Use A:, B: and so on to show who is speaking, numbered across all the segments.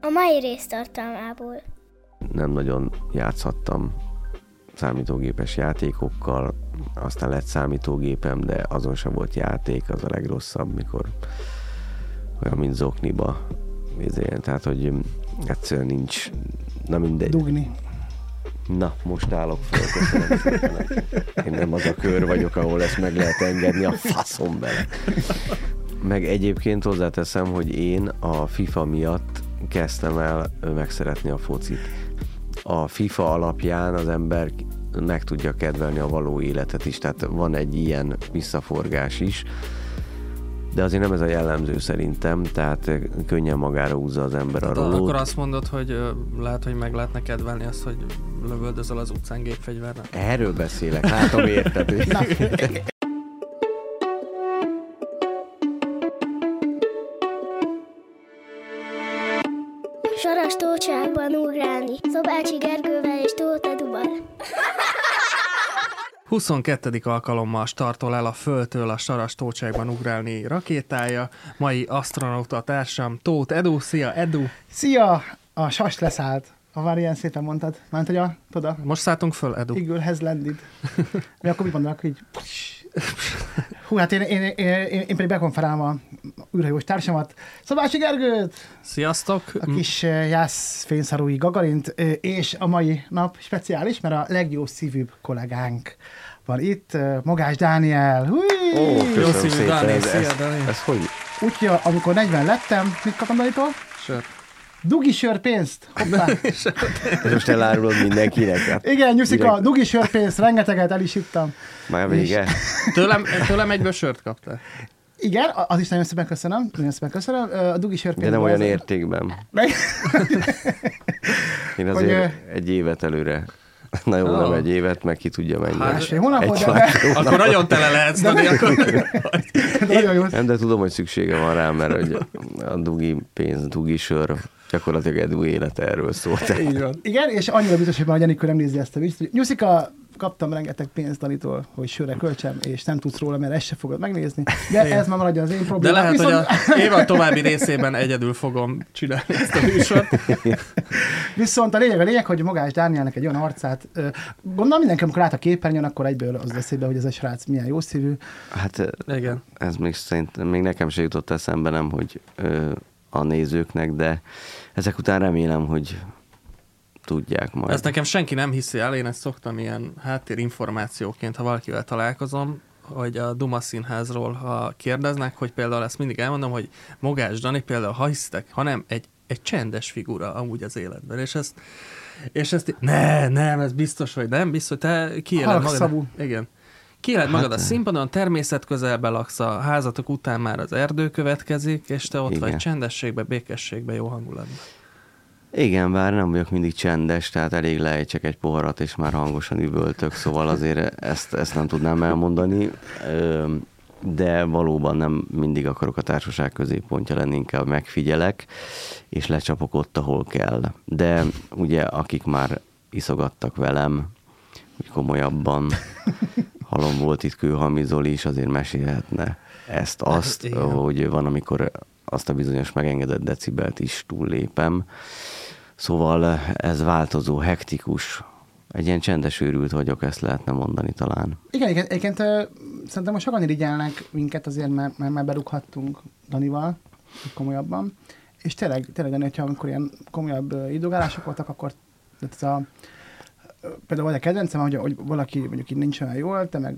A: A mai rész tartalmából.
B: Nem nagyon játszhattam számítógépes játékokkal, aztán lett számítógépem, de azon sem volt játék, az a legrosszabb, mikor olyan, mint zokniba. Izé, tehát, hogy egyszerűen nincs, na mindegy.
C: Dugni.
B: Na, most állok fel, köszönöm szépen. Én nem az a kör vagyok, ahol ezt meg lehet engedni a faszom bele. Meg egyébként hozzáteszem, hogy én a FIFA miatt kezdtem el megszeretni a focit. A FIFA alapján az ember meg tudja kedvelni a való életet is, tehát van egy ilyen visszaforgás is, de azért nem ez a jellemző szerintem, tehát könnyen magára húzza az ember a rolót.
D: Akkor azt mondod, hogy lehet, hogy meg lehetne kedvelni azt, hogy lövöldözöl az utcán gépfegyverrel?
B: Erről beszélek, látom érted.
A: Saras tócsákban ugrálni. Szobácsi Gergővel és Tóth Eduban.
D: 22. alkalommal startol el a Földtől a Saras tócsákban ugrálni rakétája. Mai astronauta társam Tóth Edu. Szia, Edu!
C: Szia! A sas leszállt. Ha már ilyen szépen mondtad. Mert hogy a, tudod,
D: Most szálltunk föl, Edu.
C: Has landed. Mi akkor mit mondanak, hogy Hú, hát én, én, én, én, én pedig bekonferálom a űrhajós társamat, Szabási Gergőt,
D: Sziasztok!
C: a kis uh, jász fényszarúi Gagarint, ö, és a mai nap speciális, mert a legjobb szívűbb kollégánk van itt, uh, Mogás Dániel. Húj!
B: Ó, köszönöm
D: szívű,
B: szépen.
D: Dani,
B: ez,
D: szia,
B: ez,
D: Dani.
B: ez hogy?
C: Úgyhogy amikor 40 lettem, mit kaptam Danitól?
D: Sört.
C: Dugi sörpénzt. Hoppá.
B: Ez most elárulod mindenkinek? Hát
C: Igen, Nyuszika,
B: Direkt.
C: dugi sörpénzt, rengeteget el is ittam.
B: Már vége?
D: Tőlem, tőlem egyből sört kaptál.
C: Igen, az is nagyon szépen köszönöm. Nagyon szépen köszönöm. A dugi sörpénz.
B: De nem olyan
C: az-
B: értékben. Én
C: Hogy,
B: azért egy évet előre. Na jó, nem egy évet, meg ki tudja mennyi.
D: Hát,
C: Másfél hónapot,
B: Egy
C: de
B: másfél
D: Akkor nagyon tele lehetsz, Dani, akkor...
C: nagyon jó.
B: Nem, de tudom, hogy szüksége van rá, mert hogy a dugi pénz, dugi sör, gyakorlatilag Edu élete erről szólt. Tehát
D: Így van.
C: Igen, és annyira biztos, hogy már Janikő nem nézi ezt a videót. Nyuszika, kaptam rengeteg pénzt Danitól, hogy sörre költsem, és nem tudsz róla, mert ezt se fogod megnézni. De
D: Igen.
C: ez már maradjon az én
D: De
C: problémám.
D: lehet,
C: viszont,
D: hogy a évad további részében egyedül fogom csinálni ezt a műsort.
C: viszont a lényeg a lényeg, hogy Magás Dánielnek egy olyan arcát, gondolom mindenki, amikor lát a képernyőn, akkor egyből az eszébe, hogy ez a srác milyen jó szívű.
B: Hát
D: Igen.
B: ez még szerintem még nekem se jutott eszembe, nem, hogy ö, a nézőknek, de ezek után remélem, hogy tudják majd.
D: Ezt nekem senki nem hiszi el, én ezt szoktam ilyen háttérinformációként, ha valakivel találkozom, hogy a Duma Színházról, ha kérdeznek, hogy például ezt mindig elmondom, hogy Mogás Dani például, ha hisztek, hanem egy, egy csendes figura amúgy az életben, és ezt és ezt, ne, nem, ez biztos, hogy nem, biztos, hogy te kiéled magad. Igen. Kiéled magad a színpadon, természet közelbe laksz, a házatok után már az erdő következik, és te ott
B: Igen.
D: vagy csendességbe, békességbe, jó hangulatban.
B: Igen, bár nem vagyok mindig csendes, tehát elég lejtsek egy poharat, és már hangosan üvöltök, szóval azért ezt, ezt nem tudnám elmondani. De valóban nem mindig akarok a társaság középpontja lenni, inkább megfigyelek, és lecsapok ott, ahol kell. De ugye, akik már iszogattak velem, hogy komolyabban, halom volt itt Kőhalmi Zoli is, azért mesélhetne ezt, azt,
D: Hát,
B: hogy van, amikor azt a bizonyos megengedett decibelt is túllépem. Szóval ez változó, hektikus. Egy ilyen csendes őrült vagyok, ezt lehetne mondani talán.
C: Igen, igen egyébként szerintem most sokan irigyelnek minket azért, mert, mert már berúghattunk Danival komolyabban. És tényleg, tényleg, Dani, hogyha amikor ilyen komolyabb időgálások voltak, akkor ez a, például vagy a kedvencem, hogy, hogy valaki mondjuk így nincs olyan jól, te meg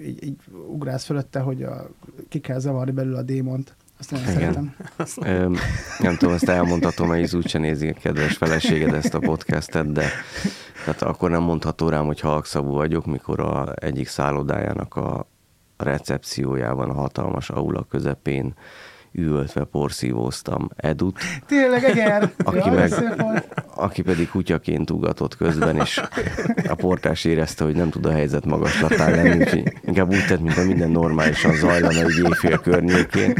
C: így, így ugrálsz fölötte, hogy a, ki kell zavarni belül a démont. Azt nagyon
B: Igen.
C: szeretem.
B: Ö, nem tudom, ezt elmondhatom, mert így úgyse nézi a kedves feleséged ezt a podcastet, de tehát akkor nem mondható rám, hogy halkszavú vagyok, mikor a egyik szállodájának a recepciójában, a hatalmas aula közepén üvöltve porszívóztam Edut,
C: Tényleg, Eger!
B: Aki
C: Jaj,
B: meg- aki pedig kutyaként ugatott közben, és a portás érezte, hogy nem tud a helyzet magaslatán lenni, úgyhogy inkább úgy tett, mintha minden normálisan zajlana egy éjfél környékén.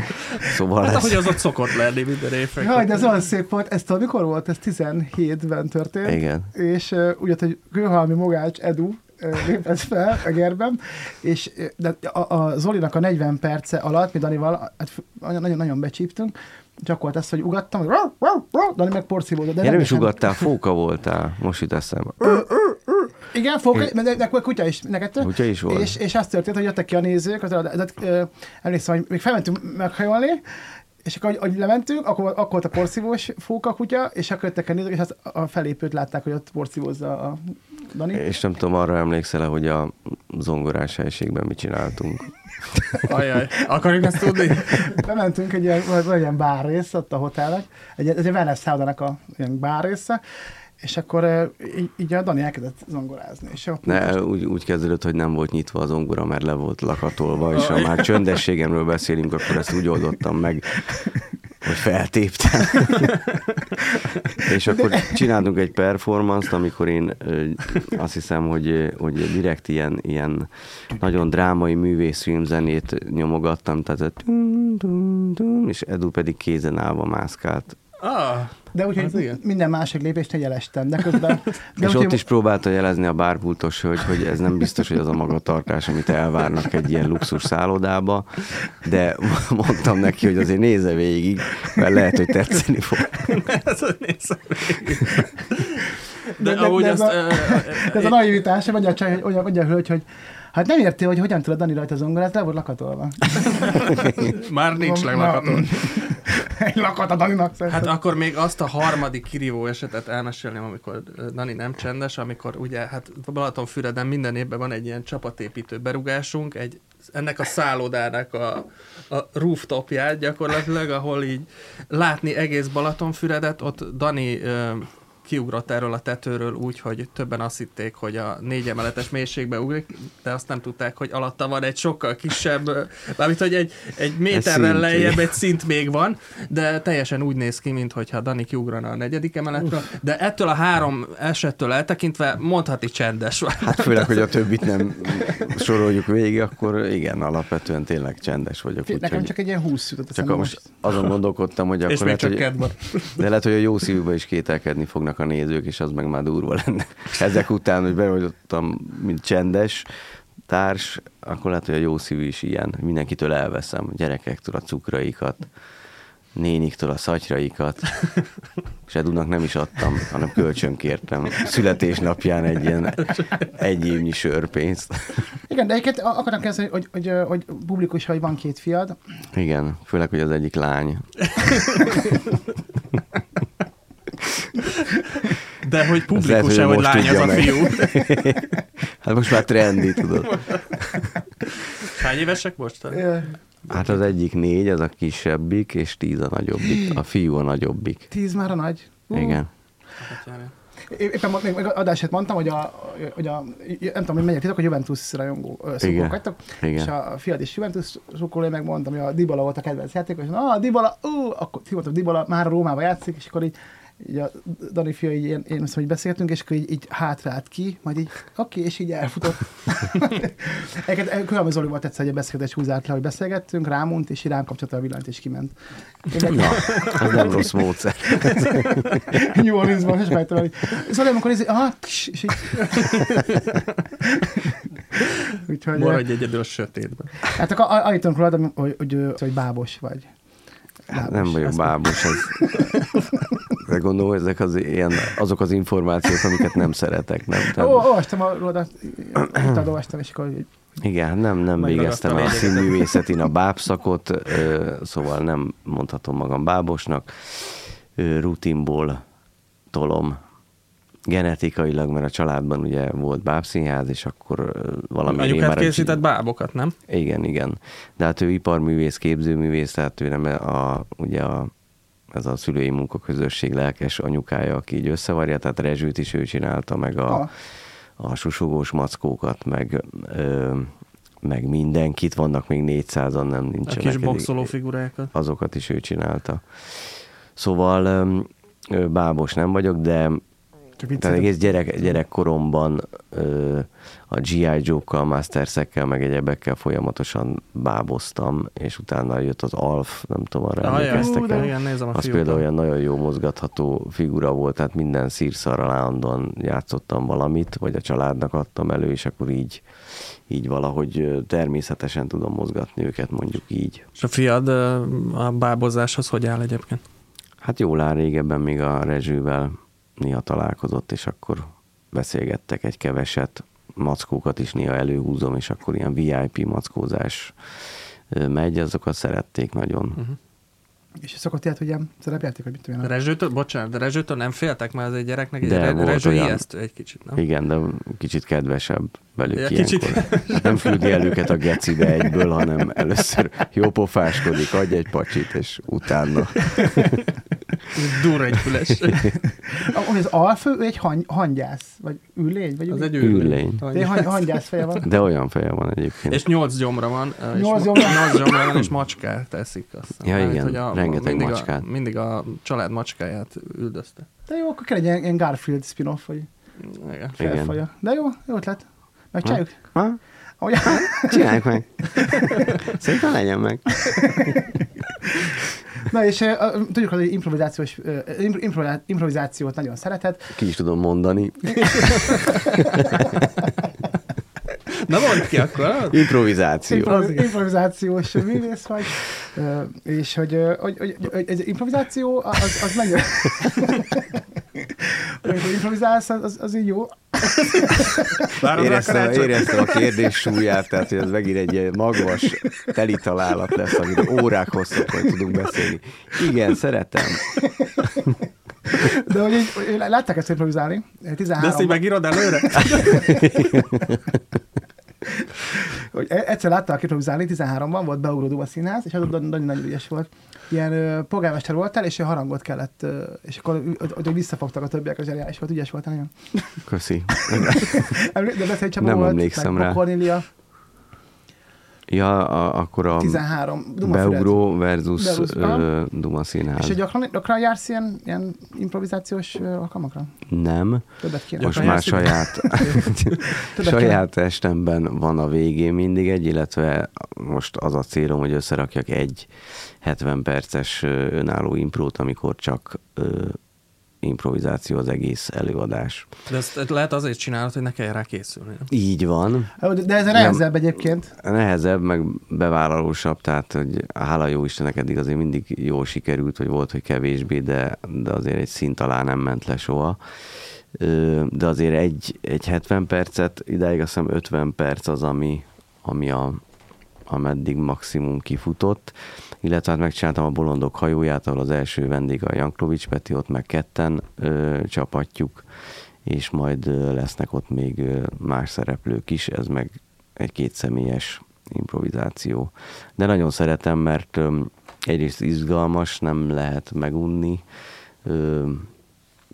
B: Szóval
D: Hát
B: ez,
D: ahogy az ott szokott lenni minden évek.
C: Jaj, de ez olyan szép volt. Ez mikor volt? Ez 17-ben történt.
B: Igen.
C: És uh, úgy, hogy Kőhalmi Mogács Edu lépett fel a gerben, és de a, a Zolinak a 40 perce alatt, mi Danival hát, f- nagyon, nagyon becsíptünk, csak volt ez, hogy ugattam, hogy rau, rau, rau, Dani meg porszívódott. De
B: Ja, nem is ugattál, fóka voltál, most jut eszembe.
C: Igen, de, de akkor kutya is neked.
B: Kutya is volt.
C: És, és az történt, hogy jöttek ki a nézők, az, de, de, emlékszem, hogy még felmentünk meghajolni, és akkor, ahogy lementünk, akkor, akkor volt a porszívós fóka kutya, és akkor jöttek a nézők, és azt a felépőt látták, hogy ott porszívózza a Dani.
B: És nem tudom, arra emlékszel hogy a zongorás helységben mit csináltunk.
D: Ajaj, akarjuk ezt tudni?
C: Bementünk egy ilyen, egy ilyen bár rész ott a hotelnek, egy, egy Venice szállodának a ilyen bár része, és akkor eh, így, így a Dani elkezdett zongorázni. És ott
B: Ne, úgy, úgy kezdődött, hogy nem volt nyitva az zongora, mert le volt lakatolva, és ha már csöndességemről beszélünk, akkor ezt úgy oldottam meg, hogy feltéptem. és akkor csináltunk egy performance amikor én azt hiszem, hogy, hogy direkt ilyen, ilyen nagyon drámai művészfilmzenét nyomogattam, tehát és Edu pedig kézen állva mászkált.
D: Ah,
C: De úgyhogy
D: igen.
C: minden másik lépést egyelestem, de közben... De
B: és
C: úgyhogy-
B: ott is próbálta jelezni a bárpultos hölgy, hogy ez nem biztos, hogy az a magatartás, amit elvárnak egy ilyen luxus szállodába, de mondtam neki, hogy azért nézze végig, mert lehet, hogy tetszeni fog.
D: ez a nézem
C: De-
D: De,
C: de-
D: amúgy
C: de ez
D: azt...
C: a-
D: ö, ö,
C: De ez a naivitás, mondja a csaj, hogy mondja a hölgy, hogy hát nem értél, hogy hogyan tudod Dani rajta zongorát, le volt lakatolva.
D: Már nincs
C: Na,
D: leglakató.
C: Egy lakat a Daninak.
D: Hát akkor még azt a harmadik kirívó esetet elmesélném, amikor Dani nem csendes, amikor ugye, hát Balatonfüreden minden évben van egy ilyen csapatépítő berugásunk, egy, ennek a szállodának a, a rooftopját gyakorlatilag, ahol így látni egész Balatonfüredet, ott Dani ö, kiugrott erről a tetőről úgy, hogy többen azt hitték, hogy a négy emeletes mélységbe ugrik, de azt nem tudták, hogy alatta van egy sokkal kisebb, mármint, hogy egy, egy méterrel lejjebb egy szint még van, de teljesen úgy néz ki, mintha Dani kiugrana a negyedik emeletről, de ettől a három esettől eltekintve mondhatni csendes van.
B: Hát főleg, hogy a többit nem soroljuk végig, akkor igen, alapvetően tényleg csendes vagyok.
C: Nekem
B: úgyhogy
C: csak egy ilyen 20 jutott
B: csak most azon gondolkodtam, hogy akkor
D: És még
B: lehet,
D: csak
B: hogy, de lehet, hogy a jó szívűben is kételkedni fognak a nézők, és az meg már durva lenne. Ezek után, hogy beoldottam, mint csendes társ, akkor lehet, hogy a jó szívű is ilyen. Mindenkitől elveszem, a gyerekektől a cukraikat, néniktől a szatyraikat, és Edunak nem is adtam, hanem kölcsön kértem. Születésnapján egy ilyen egy évnyi sörpénzt.
C: Igen, de egyébként akartam kezdeni, hogy, hogy, hogy, hogy publikus, hogy van két fiad.
B: Igen, főleg, hogy az egyik lány.
D: De hogy publikus-e,
B: hogy
D: hogy lány az a
B: meg.
D: fiú.
B: Hát most már trendi, tudod.
D: Hány évesek most?
C: Ö,
B: Hát az egyik négy, az a kisebbik, és tíz a nagyobbik. A fiú a nagyobbik.
C: Tíz már a nagy.
B: Igen.
C: É- Éppen még, még adását mondtam, hogy a, hogy a, nem tudom, hogy mennyire titok, hogy Juventus rajongó szurkolók vagytok,
B: Igen.
C: és a fiad is Juventus szurkoló, én megmondtam, hogy a Dybala volt a kedvenc játékos, és ah, Dybala, ú, akkor hívottam, Dybala már a Rómába játszik, és akkor így, így a Dani fia, így, én, én azt, hogy beszélgetünk, és akkor így, így hátrált ki, majd így, oké, és így elfutott. Egyébként Kölme Zoli volt egyszer egy beszélgetés húzárt le, hogy beszélgettünk, rámunt, és így rám kapcsolta a villanyt, és kiment. Én
B: Na, az nem rossz módszer.
C: New Orleansban, és fejtem el, hogy Zoli, amikor nézi, ah, kis, és így. Úgyhogy,
D: Maradj egyedül a sötétben.
C: hát akkor annyit tudunk rólad, hogy, hogy, hogy, hogy bábos vagy.
B: Hát nem vagyok bábos. Ez... De gondolom, ezek az ilyen, azok az információk, amiket nem szeretek. Nem?
C: Ó,
B: Tehát,
C: olvastam a utána olvastam, és akkor hogy-
B: igen, nem, nem végeztem el színművészetén a bábszakot, ö, szóval nem mondhatom magam bábosnak. Ö, Rutinból tolom genetikailag, mert a családban ugye volt bábszínház, és akkor valami
D: Anyukát készített bábokat, nem?
B: Igen, igen. De hát ő iparművész, képzőművész, tehát ő nem a, ugye a, ez a szülői munkaközösség lelkes anyukája, aki így összevarja, tehát Rezsőt is ő csinálta, meg a,
C: Ah.
B: a susogós mackókat, meg, ö, meg mindenkit, vannak még 400-an, nem
D: A
B: nincsenek.
D: kis
B: eddig.
D: boxoló figurákat.
B: Azokat is ő csinálta. Szóval ö, bábos nem vagyok, de
C: Csak
B: Tehát egész gyerek, gyerekkoromban ö, a G.I. Joe-kkal, Mastersekkel, meg egyebekkel folyamatosan báboztam, és utána jött az Alf, nem tudom, arra
D: Ah,
B: emlékeztek el.
D: igen, nézem a
B: Az
D: fiúkat.
B: például olyan nagyon jó mozgatható figura volt, tehát minden szírszarral állandóan játszottam valamit, vagy a családnak adtam elő, és akkor így, így valahogy természetesen tudom mozgatni őket, mondjuk így.
D: És a fiad a bábozáshoz hogy áll egyébként?
B: Hát jól áll régebben még a Rezsővel néha találkozott, és akkor beszélgettek egy keveset, mackókat is néha előhúzom, és akkor ilyen VIP mackózás megy, azokat szerették nagyon.
D: Uh-huh.
C: És szokott ilyet, hogy ilyen szerepjáték, vagy mit tudom én.
D: Rezsőtől, bocsánat, de Rezsőtől nem féltek, mert ez egy gyereknek, egy
B: De
D: re- Rezső
B: olyan.
D: ijesztő egy kicsit, nem?
B: Igen, de kicsit kedvesebb velük
D: Ja, kicsit.
B: Nem küldi el őket a gecibe egyből, hanem először jó pofáskodik, adj egy pacsit, és utána.
D: Dur egy füles.
C: Az alfő, ő egy hany, hangyász, vagy üllény, vagy
D: Az
C: üllény.
D: egy
B: Üllény.
C: De hany, hangyász feje van.
B: De olyan feje van egyébként.
D: És nyolc gyomra van.
C: Nyolc gyomra?
D: nyolc gyomra van, és macskát teszik. Azt hiszem.
B: Ja, igen,
D: hogy a,
B: rengeteg
D: mindig
B: macskát.
D: A, mindig a család macskáját üldözte.
C: De jó, akkor kell egy ilyen, Garfield spin-off, vagy
D: Igen.
C: Felfaja. De jó, jó ötlet. Megcsináljuk?
B: Ha?
C: Ahogy,
B: Csináljuk meg. Szerintem legyen meg.
C: Na és uh, tudjuk, hogy improvizációs, uh, impro- improvizációt nagyon szeretett.
B: Ki is tudom mondani.
D: Na mondd ki akkor.
B: Improvizáció.
C: Impro- improvizációs művész vagy, uh, és hogy, uh, hogy, hogy, hogy ez improvizáció, az, az nagyon... hogy improvizálsz, az, az, az így jó.
D: Várod rá a
B: Éreztem, éreztem a kérdés súlyát, tehát hogy ez megint egy magvas teli találat lesz, amit órák hosszat majd tudunk beszélni. Igen, szeretem.
C: De hogy így, látták ezt improvizálni?
D: De
C: 13
D: ezt így megírod előre?
C: hogy e- egyszer láttak improvizálni, 13-ban volt beugró Duma színház, és az nagyon, nagyon, nagyon ügyes volt. Ilyen ö, polgármester voltál, és harangot kellett, ö, és akkor hogy, hogy visszafogtak a többiek az eljárás volt, ügyes volt nagyon.
B: Köszi.
C: De Beszély Csaba
B: Nem
C: volt,
B: emlékszem
C: meg
B: rá.
C: Cornélia,
B: Ja, a, akkor a
C: 13, Dumafüred.
B: Beugró versus
C: Versus,
B: ö, Duma Színház.
C: És hogy gyakran, gyakran jársz ilyen, ilyen improvizációs alkalmakra?
B: Nem.
C: Többet kéne.
B: Most már saját, saját estemben van a végén mindig egy, illetve most az a célom, hogy összerakjak egy 70 perces önálló imprót, amikor csak improvizáció az egész előadás.
D: De ezt lehet azért csinálod, hogy ne kelljen rá készülni. nem?
B: Így van.
C: De ez a nehezebb egyébként.
B: Nehezebb, meg bevállalósabb, tehát hogy hála jó Istennek eddig azért mindig jól sikerült, hogy volt, hogy kevésbé, de, de azért egy szint alá nem ment le soha. De azért egy, egy 70 percet, idáig azt hiszem 50 perc az, ami, ami a, ameddig maximum kifutott, illetve hát megcsináltam a Bolondok hajóját, ahol az első vendég a Janklovics Peti, ott meg ketten ö, csapatjuk, és majd lesznek ott még más szereplők is, ez meg egy kétszemélyes improvizáció. De nagyon szeretem, mert ö, egyrészt izgalmas, nem lehet megunni, ö,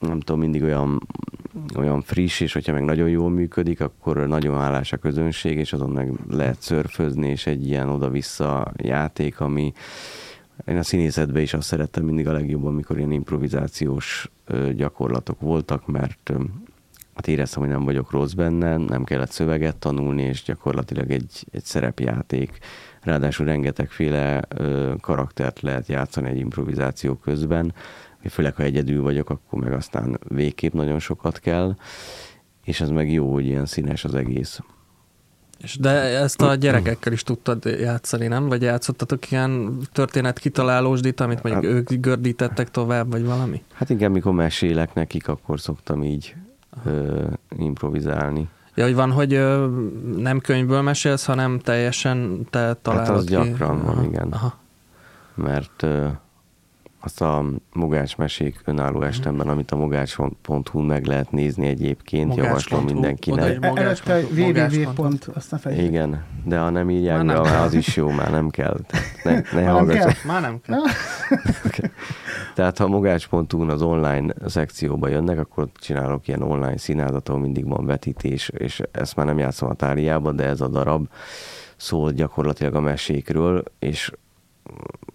B: nem tudom, mindig olyan, olyan friss, és hogyha meg nagyon jól működik, akkor nagyon hálás a közönség, és azon meg lehet szörfözni, és egy ilyen oda-vissza játék, ami én a színészetben is azt szerettem mindig a legjobban, amikor ilyen improvizációs gyakorlatok voltak, mert hát éreztem, hogy nem vagyok rossz benne, nem kellett szöveget tanulni, és gyakorlatilag egy, egy szerepjáték. Ráadásul rengetegféle karaktert lehet játszani egy improvizáció közben, főleg ha egyedül vagyok, akkor meg aztán végképp nagyon sokat kell, és az meg jó, hogy ilyen színes az egész.
D: És de ezt a gyerekekkel is tudtad játszani, nem? Vagy játszottatok ilyen történet kitalálósdit, amit mondjuk
B: Hát-
D: ők gördítettek tovább, vagy valami?
B: Hát igen, mikor mesélek nekik, akkor szoktam így ö, improvizálni.
D: Ja, hogy van, hogy ö, nem könyvből mesélsz, hanem teljesen te találod
B: Hát az
D: ki.
B: gyakran van,
D: Aha,
B: igen.
D: Aha.
B: mert ö, azt a Mogács mesék önálló estemben, amit a mogács.hu meg lehet nézni egyébként,
D: Mogács.hu.
B: javaslom mindenkinek.
D: Mogács
C: Előtte
D: Mogács
C: www.
D: pont-
C: pont, aztán fel.
B: Igen, de ha nem írják be, az is jó, már nem kell. Tehát ne, ne
C: Már nem kell?
D: Már nem kell.
B: Tehát ha mogács.hu-n az online szekcióba jönnek, akkor csinálok ilyen online színázatot, ahol mindig van vetítés, és ezt már nem játszom a táliába, de ez a darab szól gyakorlatilag a mesékről, és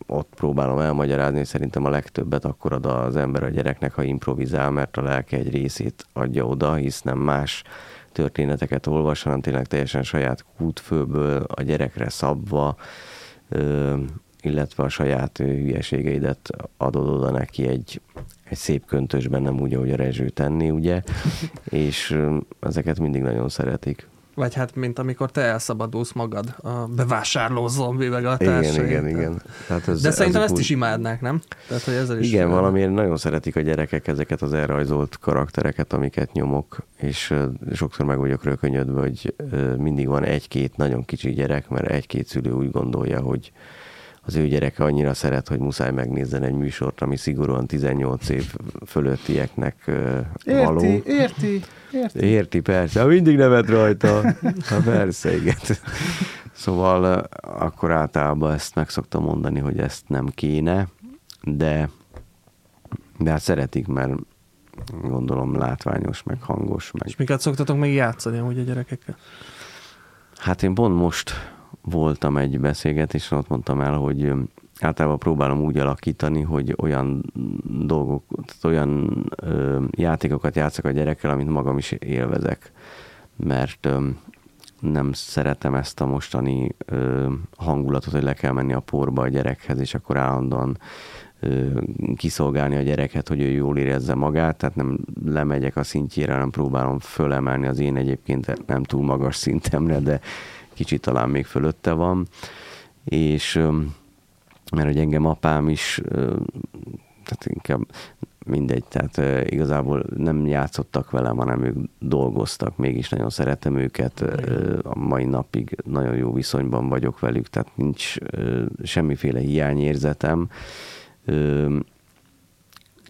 B: ott próbálom elmagyarázni, hogy szerintem a legtöbbet akkor ad az ember a gyereknek, ha improvizál, mert a lelke egy részét adja oda, hisz nem más történeteket olvas, hanem tényleg teljesen saját kútfőből a gyerekre szabva, illetve a saját hülyeségeidet adod oda neki egy, egy szép köntösben, nem úgy, ahogy a rezső tenni, ugye, és ezeket mindig nagyon szeretik.
D: Vagy hát, mint amikor te elszabadulsz magad a bevásárló zombi, meg a
B: társai. Igen, igen, igen.
D: Tehát ez, De szerintem ezt úgy... is imádnák, nem?
B: Tehát, hogy ezzel is igen, valamiért nagyon szeretik a gyerekek ezeket az elrajzolt karaktereket, amiket nyomok, és sokszor meg vagyok rökönyödve, hogy mindig van egy-két nagyon kicsi gyerek, mert egy-két szülő úgy gondolja, hogy az ő gyereke annyira szeret, hogy muszáj megnézzen egy műsort, ami szigorúan 18 év fölöttieknek
C: érti, való. Érti, érti.
B: Érti, persze. Ha mindig nevet rajta. Ha persze, igen. Szóval akkor általában ezt meg szoktam mondani, hogy ezt nem kéne, de, de hát szeretik, mert gondolom látványos, meg hangos. Meg...
D: És miket szoktatok még játszani amúgy a gyerekekkel?
B: Hát én pont most voltam egy beszélgetésen, ott mondtam el, hogy általában próbálom úgy alakítani, hogy olyan dolgok, olyan ö, játékokat játszok a gyerekkel, amit magam is élvezek. Mert ö, nem szeretem ezt a mostani ö, hangulatot, hogy le kell menni a porba a gyerekhez, és akkor állandóan ö, kiszolgálni a gyereket, hogy ő jól érezze magát, tehát nem lemegyek a szintjére, hanem próbálom fölemelni az én egyébként nem túl magas szintemre, de kicsit talán még fölötte van, és mert hogy engem apám is, tehát inkább mindegy, tehát igazából nem játszottak velem, hanem ők dolgoztak, mégis nagyon szeretem őket, a mai napig nagyon jó viszonyban vagyok velük, tehát nincs semmiféle hiányérzetem,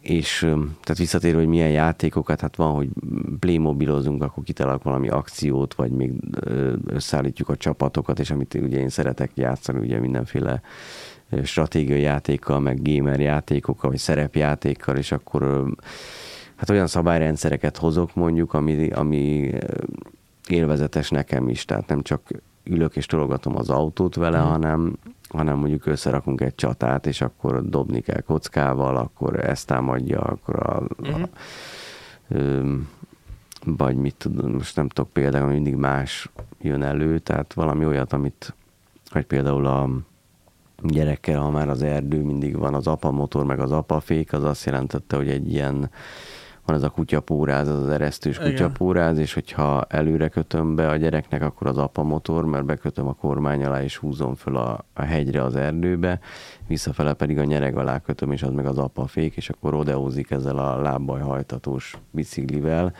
B: és tehát visszatérő, hogy milyen játékokat, hát van, hogy playmobilozunk, akkor kitalálok valami akciót, vagy még összeállítjuk a csapatokat, és amit ugye én szeretek játszani, ugye mindenféle stratégiai játékkal, meg gamer játékokkal, vagy szerepjátékkal, és akkor hát olyan szabályrendszereket hozok mondjuk, ami, ami élvezetes nekem is, tehát nem csak ülök és tologatom az autót vele, mm. hanem, hanem mondjuk összerakunk egy csatát, és akkor dobni kell kockával, akkor ezt támadja, akkor a, mm. a, ö, vagy mit tudom, most nem tudok például, mindig más jön elő, tehát valami olyat, amit, vagy például a gyerekkel, ha már az erdő mindig van az apa motor, meg az apa fék, az azt jelentette, hogy egy ilyen van ez a kutyapóráz, az az eresztős Igen. kutyapóráz, és hogyha előre kötöm be a gyereknek, akkor az apa motor, mert bekötöm a kormány alá, és húzom föl a, a hegyre, az erdőbe, visszafele pedig a nyereg alá kötöm, és az meg az apa fék, és akkor rodeózik ezzel a lábbaj hajtatós biciklivel,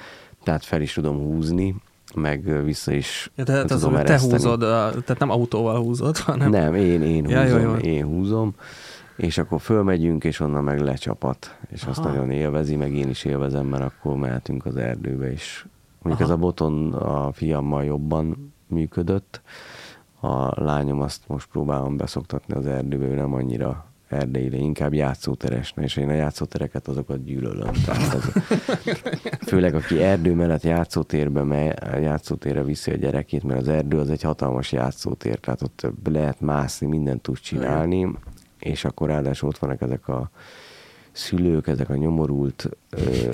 B: tehát fel is tudom húzni, meg vissza is
D: ja, tehát az, tudom te húzod, tehát nem autóval húzod, hanem...
B: Nem, én, én ja, húzom, jó, jó. én húzom, és akkor fölmegyünk, és onnan meg lecsapat, és Aha. azt nagyon élvezi, meg én is élvezem, mert akkor mehetünk az erdőbe, és mondjuk Aha. ez a boton a fiammal jobban működött, a lányom azt most próbálom beszoktatni az erdőbe, ő nem annyira Erdélyre, inkább játszóteresne, és én a játszótereket azokat gyűlölöm. Tehát az, főleg aki erdő mellett játszótérbe, megy, játszótérre viszi a gyerekét, mert az erdő az egy hatalmas játszótér, tehát ott lehet mászni, mindent tud csinálni, és akkor ráadásul ott vannak ezek a szülők, ezek a nyomorult ö,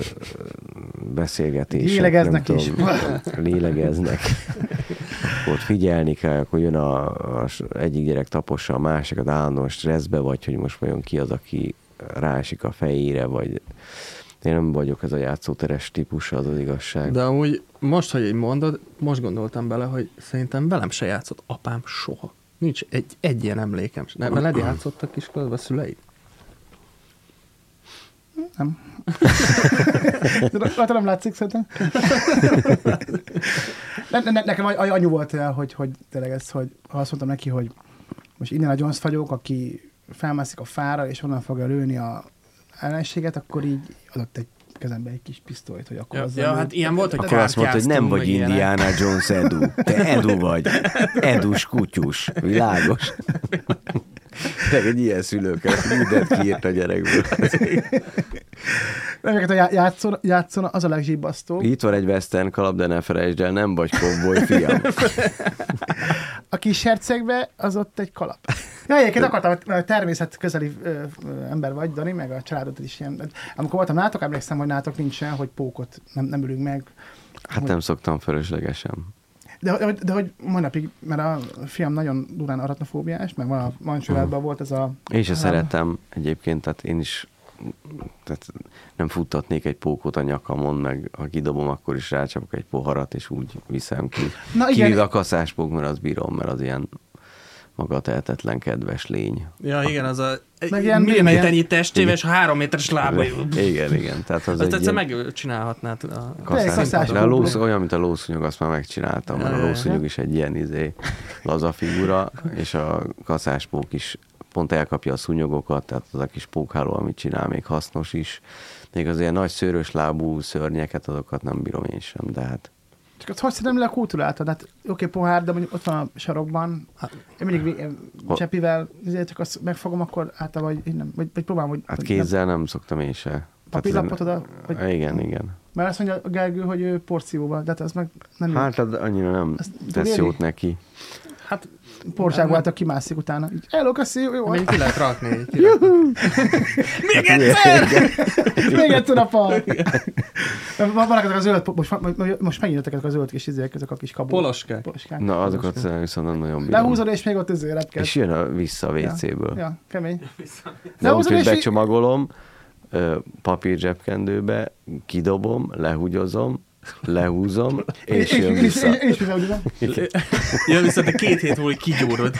B: beszélgetések.
C: Lélegeznek is. Tudom,
B: lélegeznek. Ott figyelni kell, akkor jön a, a egyik gyerek tapossa a másikat állandóan stresszbe, vagy hogy most vajon ki az, aki rásik a fejére, vagy én nem vagyok ez a játszóteres típus, az az igazság.
D: De amúgy most, hogy így mondod, most gondoltam bele, hogy szerintem velem se játszott apám soha. Nincs egy, egy ilyen emlékem. Nem, veled játszottak iskolában szüleid?
C: Nem. Rajta nem látszik szerintem. ne, ne, nekem anyu volt el, hogy, hogy tényleg ez, hogy azt mondtam neki, hogy most innen a Jones vagyok, aki felmászik a fára, és onnan fogja lőni a ellenséget, akkor így adott egy kezembe egy kis pisztolyt, hogy akkor
D: ja, az. Ja, hát ilyen volt, hogy
B: Akkor azt mondta, hogy nem vagy Indiana Jones Edu. Te Edu vagy. Edus kutyus. Világos. Meg egy ilyen szülőket mindent kiírt a gyerekből.
C: Ezeket a já- játszon, játszon az a legzsibbasztó.
B: Itt van egy western kalap, de ne felejtsd el, nem vagy cowboy, fiam.
C: A kis hercegbe az ott egy kalap. Ja, egyébként akartam, hogy természet közeli ö, ö, ember vagy, Dani, meg a családod is ilyen. Amikor voltam nátok, emlékszem, hogy nátok nincsen, hogy pókot nem, nem ülünk meg.
B: Hát nem szoktam fölöslegesen.
C: De, de, de hogy mai napig, mert a fiam nagyon durán aratnofóbiás, meg van a van családban volt ez a...
B: Én se szeretem egyébként, tehát én is tehát nem futtatnék egy pókot a nyakamon, meg ha kidobom, akkor is rácsapok egy poharat, és úgy viszem ki.
C: Na igen.
B: Kivéve a kaszáspók, mert az bírom, mert az ilyen maga tehetetlen kedves lény.
D: Ja, igen, az a
C: Meg ilyen
D: milliméternyi testével és három méteres lábai.
B: Igen, igen. Tehát az
D: Azt
B: egy
D: egyszer
B: ilyen
D: megcsinálhatnád. A...
B: Kaszás. De a lósz, olyan, mint a lószúnyog, azt már megcsináltam, mert
D: Ja,
B: a lószúnyog is egy ilyen izé, laza figura, és a kaszáspók is pont elkapja a szúnyogokat, tehát az a kis pókháló, amit csinál, még hasznos is. Még az ilyen nagy szőrös lábú szörnyeket, azokat nem bírom én sem, de hát
C: Csak azt hogy kultúráltad? Hát oké, pohár, de mondjuk ott van a sarokban. Én mindig
B: Hol-
C: csepivel, ezért csak azt megfogom, akkor általában, vagy, innen, vagy, vagy próbálom, hogy...
B: hát kézzel nem szoktam én se.
C: Papírlapot
B: ez-
C: oda, vagy,
B: Igen, igen.
C: mert azt mondja a Gergő, hogy ő porcióval, de hát az meg nem
B: Hát az annyira nem
C: Azt
B: tesz jót neki.
D: Hát,
C: porságú által kimászik utána. Így, Hello, köszi, jó, jó.
D: még ki lehet rakni. Ki.
C: Még egyszer! Még egyszer a fal! Van- Vannak ezek a zöld, most, most megint jöttek ezek a zöld kis izék, ezek a kis kabó.
D: Poloskák.
C: Poloskák.
B: Na, azokat viszont nem nagyon bírom.
C: Lehúzod, és még ott izé repked.
B: És jön a, vissza a WC-ből.
C: Ja, kemény.
B: De úgy, hogy becsomagolom, papír zsebkendőbe, kidobom, lehúgyozom, lehúzom, és jön vissza.
C: és.
D: Jön vissza, de két hét múlva kigyúrod.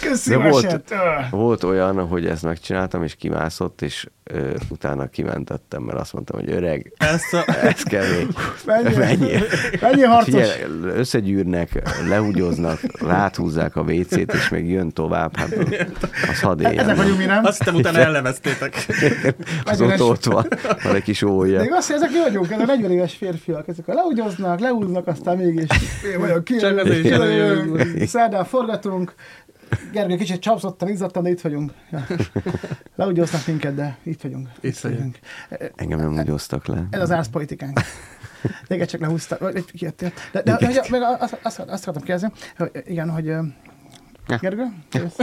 C: Köszi,
B: volt-.
C: Öh.
B: Volt olyan, hogy ezt megcsináltam, és kimászott, és ö, utána kimentettem, mert azt mondtam, hogy öreg,
D: Ezt a...
B: ez kemény.
C: Mennyi,
B: Mennyi?
C: mennyi harcos.
B: Figyelj, összegyűrnek, lehúgyoznak, ráthúzzák a WC-t, és még jön tovább, hát az hadd éljen.
C: Ezek vagyunk mi, nem?
D: Azt hittem utána elneveztétek.
B: Az ott, ott van, van egy kis ója.
C: Még azt, hogy ezek mi vagyunk, ezek a 40 éves férfiak, ezek a leúgyoznak, leúznak, aztán mégis én vagyok ki, szerdán forgatunk, Gergő kicsit csapszottan, izzadtan, de itt vagyunk. Ja. Leúgyoznak minket, de itt vagyunk.
D: Itt vagyunk.
B: Engem nem úgy hoztak le.
C: Ez az árszpolitikánk. Téged csak lehúzta, vagy egy kijöttél. De, de, de, de meg azt, azt, azt akartam kérdezni, hogy igen, hogy
B: Ja.
C: Gergő? Jössz?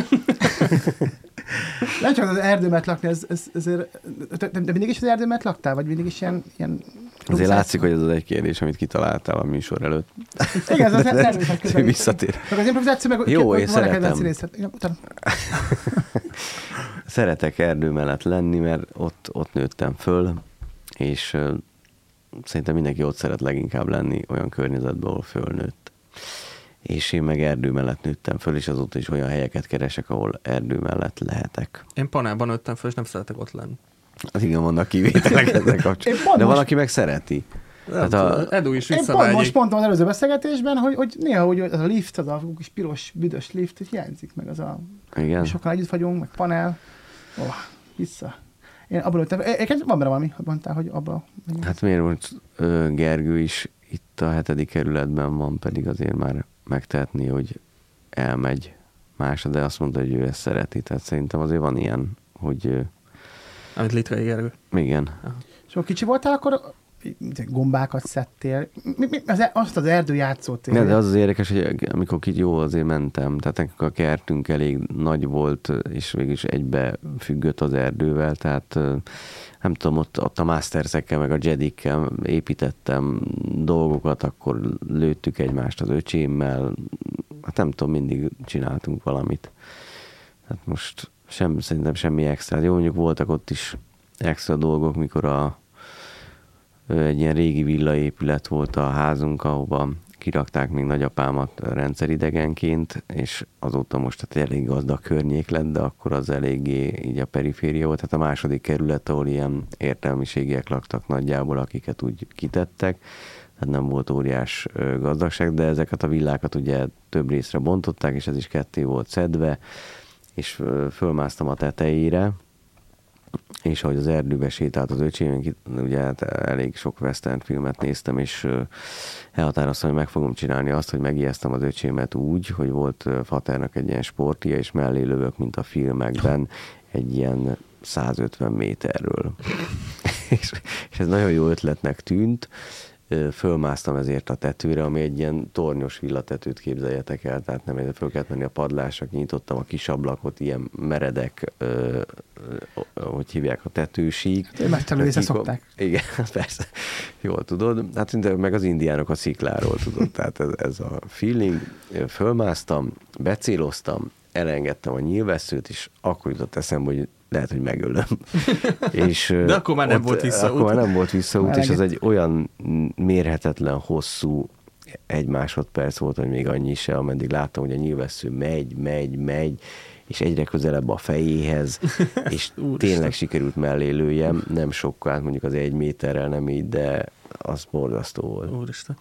C: Nem csak az erdőmet lakni, ez, ez, ezért, de, de mindig is az erdőmet laktál, vagy mindig is ilyen, ilyen
B: Azért látszik, hogy ez az egy kérdés, amit kitaláltál a műsor előtt.
C: Igen, ez az természet közel.
B: Visszatér.
C: Meg az improvizáció, meg
B: Jó, én szeretem. Szeretek erdő mellett lenni, mert ott, ott nőttem föl, és szerintem mindenki ott szeret leginkább lenni olyan környezetben, ahol fölnőtt. És én meg erdő mellett nőttem föl, és azóta is olyan helyeket keresek, ahol erdő mellett lehetek.
D: Én panelban nőttem fel, és nem szeretek ott lenni.
B: Az igen, vannak kivételek ezzel kapcsolatban. De
C: most-
B: valaki meg szereti.
D: Nem
B: Hát a-
D: Edu is
C: Én pont most mondtam az előző beszélgetésben, hogy, hogy néha úgy, az a lift, az a kis piros, büdös lift, hogy hiányzik meg az a...
B: Igen.
C: Sokan együtt vagyunk, meg panel. Ó, oh, vissza. Én abban ültem. Egyébként van benne valami, hogy mondtál, hogy abba.
B: Hát miért most Gergő is itt a hetedik kerületben van, pedig azért már megtehetné, hogy elmegy másra, de azt mondta, hogy ő ezt szereti. Tehát szerintem azért van ilyen, hogy
D: Amit Litkai Gergő.
B: igen,
C: És amikor kicsi voltál, akkor gombákat szedtél. Mi, mi, az, azt az erdő játszótér.
B: Ne, de az az érdekes, hogy amikor ki jó azért mentem, tehát nekünk a kertünk elég nagy volt, és végülis egybe függött az erdővel, tehát nem tudom, ott, ott a mastersekkel, meg a jedikkel építettem dolgokat, akkor lőttük egymást az öcsémmel, hát nem tudom, mindig csináltunk valamit. Hát most sem, szerintem semmi extra. Jó, mondjuk voltak ott is extra dolgok, mikor a egy ilyen régi villaépület volt a házunk, ahova kirakták még nagyapámat rendszeridegenként, és azóta most hát elég gazdag környék lett, de akkor az eléggé így a periféria volt. Hát a második kerület, ahol ilyen értelmiségiek laktak nagyjából, akiket úgy kitettek, hát nem volt óriás gazdagság, de ezeket a villákat ugye több részre bontották, és ez is ketté volt szedve, és fölmásztam a tetejére, és ahogy az erdőbe sétált az öcsém, ugye hát elég sok western filmet néztem, és elhatároztam, hogy meg fogom csinálni azt, hogy megijesztem az öcsémet úgy, hogy volt Faternak egy ilyen sportja, és mellé lövök, mint a filmekben, egy ilyen 150 méterről. és, és ez nagyon jó ötletnek tűnt. Fölmásztam ezért a tetőre, ami egy ilyen tornyos villatetőt képzeljetek el, tehát nem egy föl kellett menni a padlásra, kinyitottam a kis ablakot, ilyen meredek, ö, ö, hogy hívják a tetősík. Akik a-
C: szokták.
B: Igen, persze, jól tudod. Hát szinte meg az indiánok a szikláról tudod, tehát ez, ez a feeling. Fölmásztam, becéloztam, elengedtem a nyilvesszőt, és akkor jutott eszembe, hogy lehet, hogy megölöm. és,
D: De akkor már nem volt visszaút.
B: Akkor már nem volt visszaút, és az
C: Elenged-
B: egy olyan mérhetetlen hosszú egy másodperc volt, hogy még annyi se, ameddig láttam, hogy a nyilvessző megy, megy, megy, és egyre közelebb a fejéhez, és tényleg sikerült mellé lőjem, nem sokkal, mondjuk az egy méterrel nem így, de az borzasztó volt.
D: Úristen.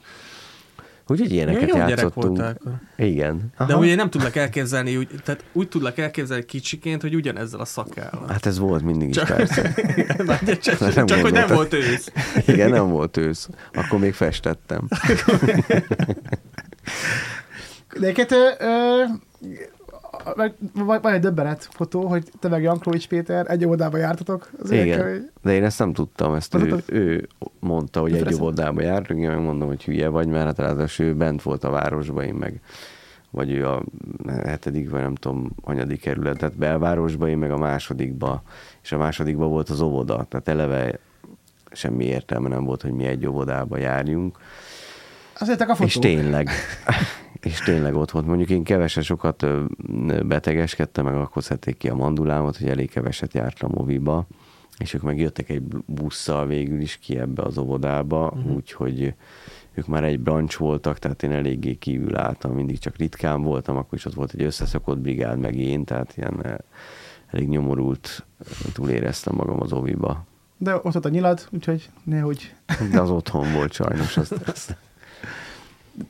B: Úgyhogy ilyeneket
D: Jó gyerek
B: játszottunk.
D: voltál akkor.
B: Igen.
D: De
B: Aha.
D: ugye nem tudlak elképzelni, úgy, tehát úgy tudlak elképzelni kicsiként, hogy ugyanezzel a szakállal.
B: Hát ez volt mindig is,
D: Csak-
B: persze.
D: Már csak, csak,
B: Nem
D: csak hogy nem volt ősz.
B: Igen, nem volt ősz. Akkor még festettem.
C: De egyébként ö, ö, meg- van egy döbbenet fotó, hogy te meg Jankovics Péter egy óvodába jártatok. Az
B: Igen, de én ezt nem tudtam, ezt ő, ő mondta, hogy egy óvodába jártunk, én megmondom, hogy hülye vagy, mert hát ráadásul ő bent volt a városban, én meg vagy ő a hetedik, vagy nem tudom, hanyadik kerületet belvárosba, én meg a másodikba, és a másodikba volt az óvoda, tehát eleve semmi értelme nem volt, hogy mi egy óvodába járjunk.
C: Azért a fotó.
B: És tényleg, és tényleg ott volt. Mondjuk én keveset sokat betegeskedtem, meg akkor szedték ki a mandulámat, hogy elég keveset jártam moviba, és ők meg jöttek egy busszal végül is ki ebbe az óvodába, uh-huh. úgyhogy ők már egy brancs voltak, tehát én eléggé kívül álltam, mindig csak ritkán voltam, akkor is ott volt egy összeszokott brigád, meg én, tehát ilyen eh, elég nyomorult túl éreztem magam az oviba.
C: De ott volt a nyilad, úgyhogy nehogy.
B: De az otthon volt sajnos. Azt, azt.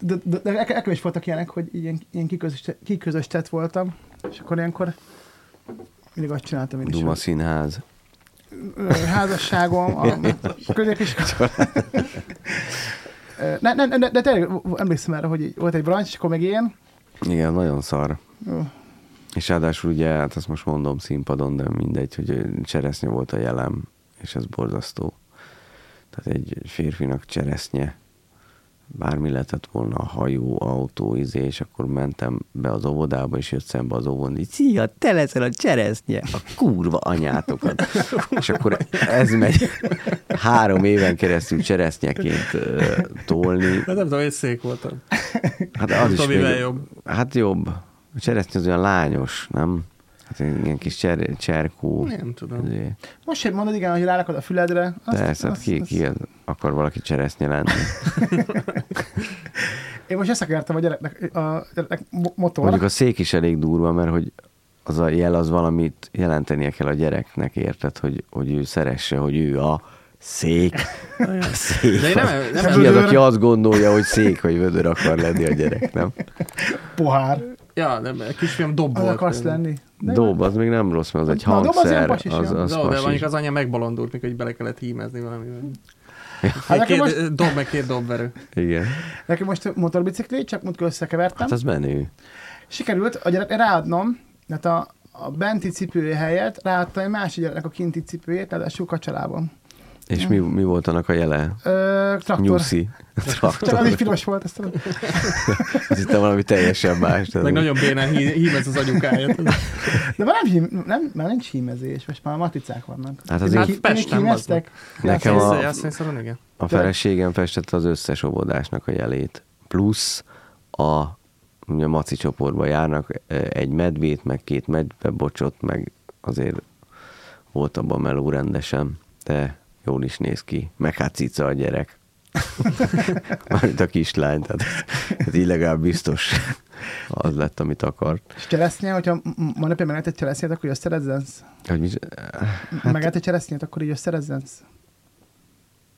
C: De, de, de nekem nekem is voltak ilyenek, hogy ilyen, ilyen kiközös, kiközös tett voltam, és akkor ilyenkor mindig azt csináltam én is.
B: Duma színház.
C: Házasságom, a középiskola. Ö, Ne, ne, ne, de tényleg emlékszem erre, hogy volt egy brancs, és akkor meg én.
B: Igen, nagyon szar.
C: Ö,
B: És ráadásul ugye, hát azt most mondom színpadon, de mindegy, hogy cseresznye volt a jelem, és ez borzasztó. Tehát egy férfinak cseresznye, bármi lehetett volna, hajó, autó, izé, és akkor mentem be az óvodába, és jött szembe az óvon, így, szia, te leszel a cseresznye, a kurva anyátokat. és akkor ez megy három éven keresztül cseresznyeként uh, tolni.
D: Hát nem tudom, egy szék voltam.
B: Hát az is
D: Tomivel
B: még,
D: jobb.
B: Hát jobb. A cseresznye az olyan lányos, nem? Hát ilyen kis cser, cserkó.
D: Nem tudom.
B: Izé.
C: Most sem mondod, igen, hogy rárakod a füledre.
B: Persze, hát ki, ki akar valaki cseresznye lenni.
C: Én most összekertem a gyereknek a gyereknek mo- motor.
B: Mondjuk a szék is elég durva, mert hogy az a jel az valamit jelentenie kell a gyereknek, érted, hogy, hogy ő szeresse, hogy ő a szék. Szék.
D: De én nem-
B: az.
D: nem-
B: Ki az, aki azt gondolja, hogy szék vagy vödör akar lenni a gyerek, nem?
C: Pohár.
D: Ja, nem, a kisfiam dob
C: Az
D: volt.
C: akarsz lenni. De
B: Dob, az még nem rossz, mert az egy
C: Na, dob az
B: hangszer. Az,
C: jó.
B: az
D: Dob, de mondjuk az anya megbolondult, mikor így bele kellett hímezni valamivel.
C: Hát nekem
D: Két,
C: most,
D: Dob meg két dobverő.
B: Igen.
C: nekem most motorbicikli, csak múltkor összekevertem.
B: Hát az menő.
C: Sikerült a gyerek ráadnom, tehát a, a benti cipője helyett ráadtam egy másik gyereknek a kinti cipőjét, ráadásul kacsalában.
B: És mi, mi volt annak a jele?
C: Ö, traktor.
B: Nyuszi.
C: Csak az
B: Traktor.
C: is piros volt, ezt tudom.
B: Azt hittem valami teljesen más.
D: Meg nagyon bénán hí- hímez az anyukáját.
C: De már nem, hím, nem, már nincs hímezés, most már matricák vannak.
B: Hát azért-
C: Ti- ti még
D: Pesten,
C: hímeztek?
B: Nekem a-. A feleségem festette az összes óvodásnak a jelét. Plusz a, ugye a maci csoportban járnak eh, egy medvét, meg két medvebocsot, meg azért volt abban meló rendesen, de jól is néz ki. Meg hát cica a gyerek. Mármint a kislány, tehát ez így legalább biztos az lett, amit akart.
C: És cseresznye, hogyha m- m- ma napja meg egy cseresznyét, akkor összerezzensz?
B: Hogy mi,
C: Hát, meg egy cseresznyét, akkor így összerezzensz?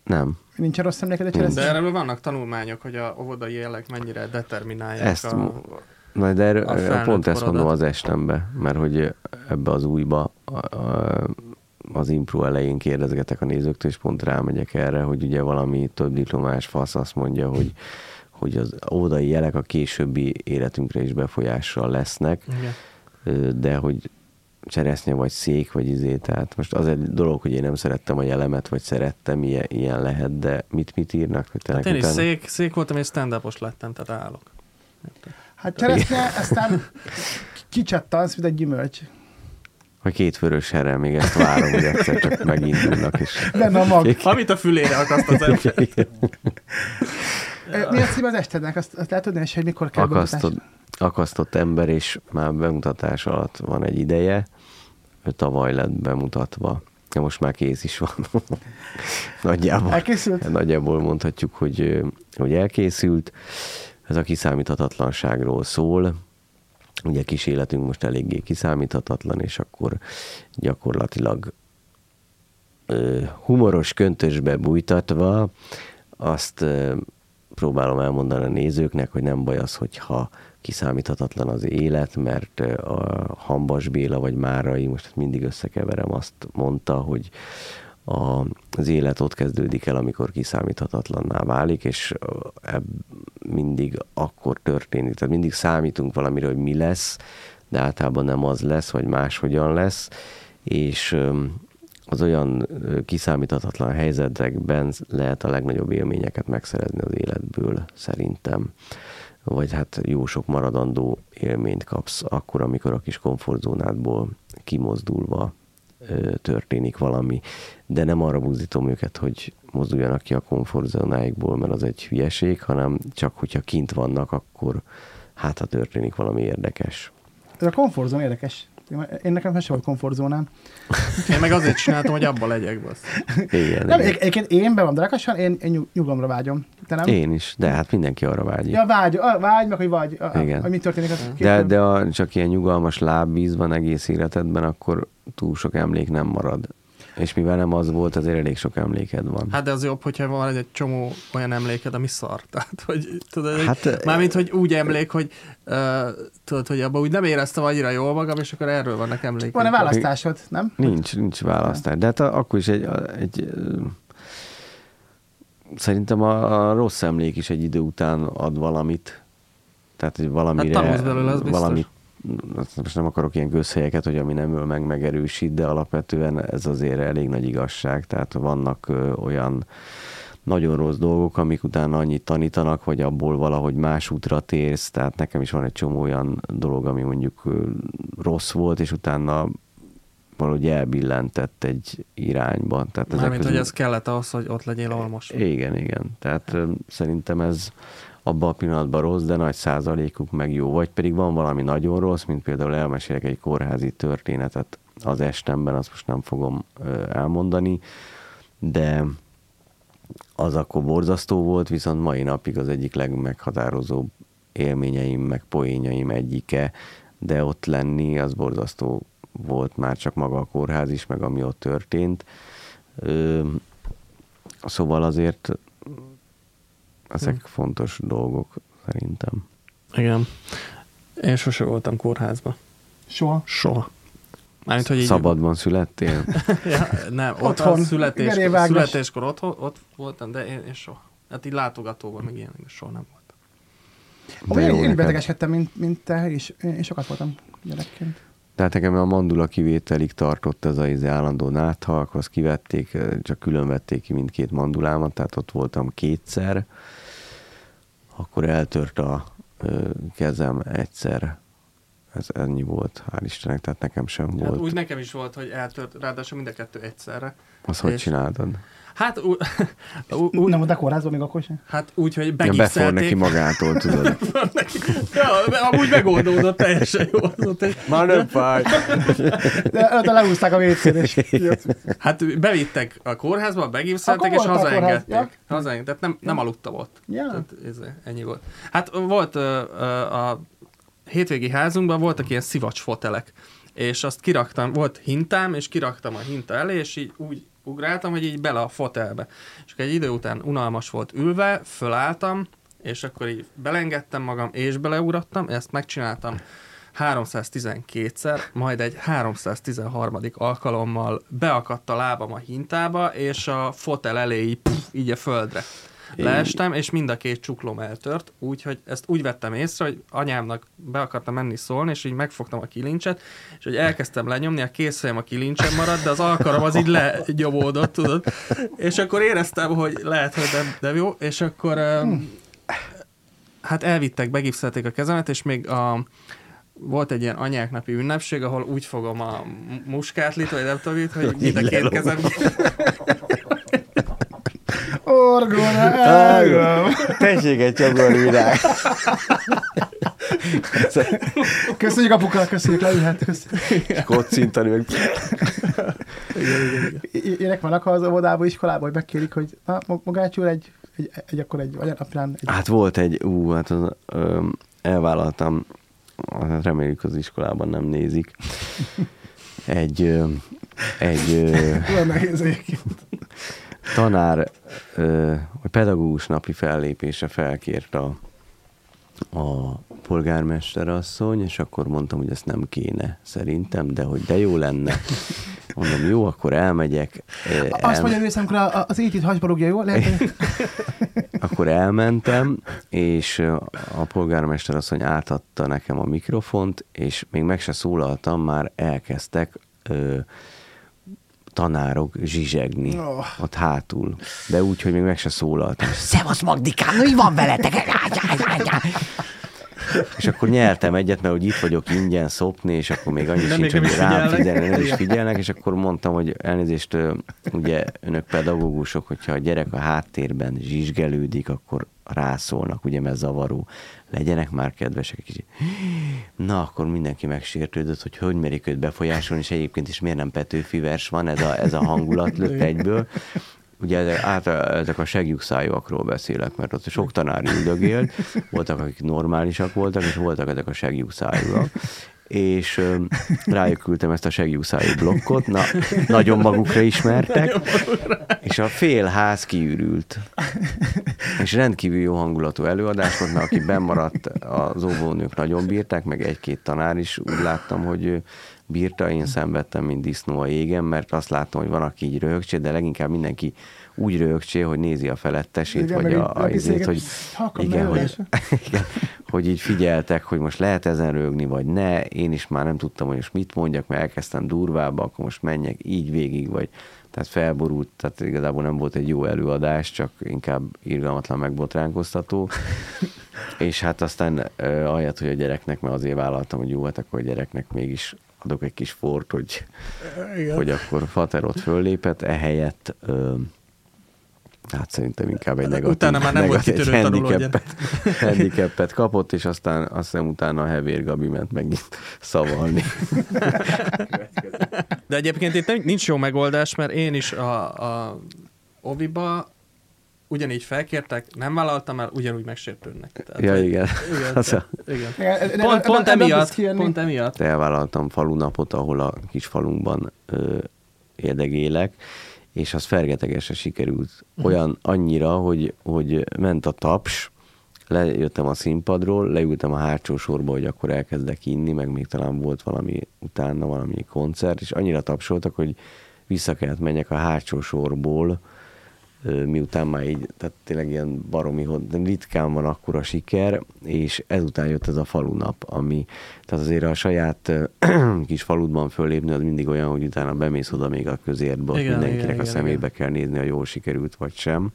B: nem.
C: Nincs rossz emléked egy
B: Nincs.
D: De
C: cseresznye?
D: erről vannak tanulmányok, hogy a óvodai jelek mennyire determinálják
B: Ezt,
D: a...
B: na de erről,
D: a
B: pont ezt mondom az estembe, mert hogy ebbe az újba a, a, az impro elején kérdezgetek a nézőktől, és pont rámegyek erre, hogy ugye valami több diplomás fasz azt mondja, hogy, hogy az óvodai jelek a későbbi életünkre is befolyással lesznek,
D: Igen.
B: de hogy cseresznye, vagy szék, vagy izé. Tehát most az egy dolog, hogy én nem szerettem a jelemet, vagy szerettem, ilyen, ilyen lehet, de mit, mit írnak? Hogy
D: Hát én is szék, szék voltam, és stand lettem, tehát állok.
C: Hát cseresznye, aztán kicsattansz, mint egy gyümölcs.
B: Vagy két vörös herrel, még ezt várom, hogy egyszer csak megindulnak. És...
C: Benne a mag.
D: Amit a fülére akaszt az ember.
C: Mi a cím az estednek? Azt, azt lehet tudni, és hogy mikor kell
B: akasztott,
C: bemutatás?
B: akasztott ember, és már bemutatás alatt van egy ideje. Ő tavaly lett bemutatva. Ja, most már kész is van. Nagyjából.
C: Elkészült?
B: Nagyjából mondhatjuk, hogy, hogy elkészült. Ez a kiszámíthatatlanságról szól. Ugye kis életünk most eléggé kiszámíthatatlan, és akkor gyakorlatilag ö, humoros köntösbe bújtatva azt ö, próbálom elmondani a nézőknek, hogy nem baj az, hogyha kiszámíthatatlan az élet, mert a Hambas Béla vagy Márai, most mindig összekeverem, azt mondta, hogy a, az élet ott kezdődik el, amikor kiszámíthatatlanná válik, és mindig akkor történik. Tehát mindig számítunk valamire, hogy mi lesz, de általában nem az lesz, vagy máshogyan lesz, és az olyan kiszámíthatatlan helyzetekben lehet a legnagyobb élményeket megszerezni az életből, szerintem. Vagy hát jó sok maradandó élményt kapsz akkor, amikor a kis komfortzónádból kimozdulva történik valami, de nem arra buzdítom őket, hogy mozduljanak ki a komfortzónáikból, mert az egy hülyeség, hanem csak hogyha kint vannak, akkor hát ha történik valami érdekes.
C: Ez a komfortzón érdekes. Én nekem sem volt komfortzónám.
D: Én meg azért csináltam, hogy abba legyek, bassz.
B: Igen,
C: Nem,
B: igen.
C: egy- egyébként én be van drakasan, én, én nyug- nyugalomra vágyom. Te nem?
B: Én is, de hát mindenki arra vágyik.
C: Ja, vágy, a, vágy, meg hogy vagy. A,
B: Igen.
C: a, hogy mi történik. Az
B: De, de a, csak ilyen nyugalmas lábvíz van egész életedben, akkor túl sok emlék nem marad. És mivel nem az volt, azért elég sok emléked van.
D: Hát de az jobb, hogyha van egy csomó olyan emléked, ami szar. Tehát, hogy tudod,
B: Hát,
D: mármint, hogy úgy emlék, hogy uh, tudod, hogy abban úgy nem éreztem annyira jól magam, és akkor erről vannak emlékeim.
C: Van-e választásod, nem?
B: Nincs, nincs választás. De hát akkor is egy, egy szerintem a, a rossz emlék is egy idő után ad valamit. Tehát, hogy valamire...
D: Hát belőle, az biztos.
B: Azt most nem akarok ilyen közhelyeket, hogy ami nem öl meg, megerősít, de alapvetően ez azért elég nagy igazság. Tehát vannak olyan nagyon rossz dolgok, amik utána annyit tanítanak, hogy abból valahogy más útra térsz. Tehát nekem is van egy csomó olyan dolog, ami mondjuk rossz volt, és utána valahogy elbillentett egy irányba. Tehát
D: Mármint, hogy
B: közül-
D: ez kellett ahhoz, hogy ott legyél almos.
B: igen, igen. Tehát szerintem ez abban a pillanatban rossz, de nagy százalékuk meg jó. Vagy pedig van valami nagyon rossz, mint például elmesélek egy kórházi történetet az estemben, azt most nem fogom elmondani, de az akkor borzasztó volt, viszont mai napig az egyik legmeghatározóbb élményeim, meg poénjaim egyike, de ott lenni az borzasztó volt már csak maga a kórház is, meg ami ott történt. Ö, Szóval azért ezek
D: Hm.
B: fontos dolgok szerintem.
D: Igen. Én sose voltam kórházba.
C: Soha.
D: Soha. Mármint, hogy így...
B: Szabadban születtél?
D: Ja, nem, ott
C: Otthon.
D: a születés,
C: Geré Vágos.
D: születéskor otthon, ott voltam, de én, én soha. Hát így látogatóban, meg ilyen, soha nem volt.
C: Olyan én, én
B: neked.
C: betegeskedtem, mint, mint te, és én, én sokat voltam gyerekként.
B: Tehát nekem a mandula kivételig tartott ez az állandó náthalk, azt kivették, csak külön vették ki mindkét mandulámat, tehát ott voltam kétszer. Akkor eltört a kezem egyszer. Ez ennyi volt, hál' Istennek, tehát nekem sem
D: Hát
B: volt.
D: úgy nekem is volt, hogy eltört, ráadásul mind a kettő egyszerre.
B: Azt hogy
D: és-
B: csináltad?
D: Hát, ú, ú,
C: nem volt a kórházban még akkor sem?
D: hát úgy, hogy
B: Ja, befor neki magától, tudod.
D: ja, amúgy megoldódott teljesen jó. Az ott
B: Már nem fáj.
C: De ott lehúzták a WC-t, és
D: hát bevittek a kórházba, begipszeltek,
C: Akkor
D: és
C: volt
D: hazaengedték.
C: ja.
D: Hazaengedték, tehát nem, nem aludtam ott.
C: Ja.
D: Tehát ez, ennyi volt. Hát volt ö, ö, a hétvégi házunkban voltak ilyen szivacs fotelek, és azt kiraktam, volt hintám, és kiraktam a hinta elé, és így úgy ugráltam, hogy így bele a fotelbe. És akkor egy idő után unalmas volt ülve, fölálltam, és akkor így belengedtem magam, és beleugrottam, ezt megcsináltam 312-szer, majd egy 313. alkalommal beakadt a lábam a hintába, és a fotel elé így, pff, így a földre. Leestem, és mind a két csuklóm eltört, úgyhogy ezt úgy vettem észre, hogy anyámnak be akartam menni szólni, és így megfogtam a kilincset, és hogy elkezdtem lenyomni, a készfejem a kilincsen maradt, de az alkarom az így lenyomódott, tudod. És akkor éreztem, hogy lehet, hogy nem, nem jó, és akkor hát elvittek, begipszelték a kezemet, és még a, volt egy ilyen anyák napi ünnepség, ahol úgy fogom a muskátlit, vagy nem tudom, hogy mind a két kezem
C: Orgona, elgom.
B: Tessék egy csomagolni virág.
C: Köszönjük apuka, köszönjük, leülhet, köszönjük.
B: Kocintani, meg
C: Ilyenek vannak az óvodába, iskolába, hogy megkérik, hogy na, Mogács úr, egy, egy, egy akkor egy anyanaplán, egy
B: Hát volt egy, ú, hát az, ö, elvállaltam, hát reméljük az iskolában nem nézik, egy, ö, egy
C: olyan nehéz egyébként.
B: Tanár, vagy pedagógus napi fellépése felkért a, a polgármester asszony, és akkor mondtam, hogy ezt nem kéne szerintem, de hogy de jó lenne. Mondom, jó, akkor elmegyek.
C: Azt
B: elme-
C: mondja, hogy amikor az étit hagyba rúgja, jó? Lehet,
B: Akkor elmentem, és a polgármester asszony átadta nekem a mikrofont, és még meg se szólaltam, már elkezdtek ö, tanárok zsizsegni
C: Oh.
B: ott hátul. De úgy, hogy még meg se szólaltam.
E: Szevasz Magdikám, mi van veletek?
B: És akkor nyertem egyet, mert hogy itt vagyok ingyen szopni, és akkor még annyi sincs, hogy rám
D: figyelnek.
B: nem is figyelnek, és akkor mondtam, hogy elnézést, ugye önök pedagógusok, hogyha a gyerek a háttérben zsizsgelődik, akkor rászólnak, ugye, mert zavaró. Legyenek már kedvesek egy kicsit. Na, akkor mindenki megsértődött, hogy hogy merik őt befolyásolni, és egyébként is miért nem Petőfi vers van, ez a, ez a hangulat lőtt egyből. Ugye ezek, át, ezek a segjugszájúakról beszélek, mert ott sok tanár üldögélt, voltak, akik normálisak voltak, és voltak ezek a segjugszájúak. És rájuk küldtem ezt a segjugszájú blokkot, na, nagyon magukra ismertek, és a fél ház kiürült. És rendkívül jó hangulatú előadás volt, mert aki bemaradt, az óvónők nagyon bírták, meg egy-két tanár is. Úgy láttam, hogy bírta, én szenvedtem, mint disznó a jégen, mert azt láttam, hogy van, aki így röhögcsé, de leginkább mindenki úgy röhögcsé, hogy nézi a felettesét,
C: Igen,
B: vagy a, a, izét, hogy, igen, hogy, igen, hogy így figyeltek, hogy most lehet ezen rögni, vagy ne. Én is már nem tudtam, hogy most mit mondjak, mert elkezdtem durvába, akkor most menjek így végig, vagy tehát felborult, tehát igazából nem volt egy jó előadás, csak inkább irgalmatlan megbotránkoztató. És hát aztán uh, ahelyett, hogy a gyereknek, mert azért vállaltam, hogy jó, hát akkor a gyereknek mégis adok egy kis fort, hogy, hogy akkor Fater ott föllépett, ehelyett ö, hát szerintem inkább egy negatív,
D: Utána már nem volt
B: negatív-
D: kitörő
B: egy
D: tanuló
B: handicapet, handicapet kapott, és aztán azt hiszem utána a Hevér Gabi ment megint szavalni.
D: De egyébként itt nem- nincs jó megoldás, mert én is a, a Oviba ugyanígy felkértek, nem vállaltam el, ugyanúgy megsértődnek. Tehát,
B: ja, igen.
D: igen,
B: Az a-
D: tehát- igen.
C: Igen, ne-
D: Pont, pont emiatt, pont emiatt.
B: elvállaltam falunapot, ahol a kis falunkban ö, érdegélek, és az fergetegesen sikerült. Olyan annyira, hogy, hogy ment a taps, lejöttem a színpadról, leültem a hátsó sorba, hogy akkor elkezdek inni, meg még talán volt valami utána, valami koncert, és annyira tapsoltak, hogy vissza kellett menjek a hátsó sorból, miután már így, tehát tényleg ilyen baromi, ritkán van akkora siker, és ezután jött ez a falunap, ami, tehát azért a saját kis faludban fölépni, az mindig olyan, hogy utána bemész oda még a közértbe, ott
D: Igen,
B: mindenkinek
D: igen,
B: a
D: igen,
B: szemébe kell nézni, ha jól sikerült vagy sem.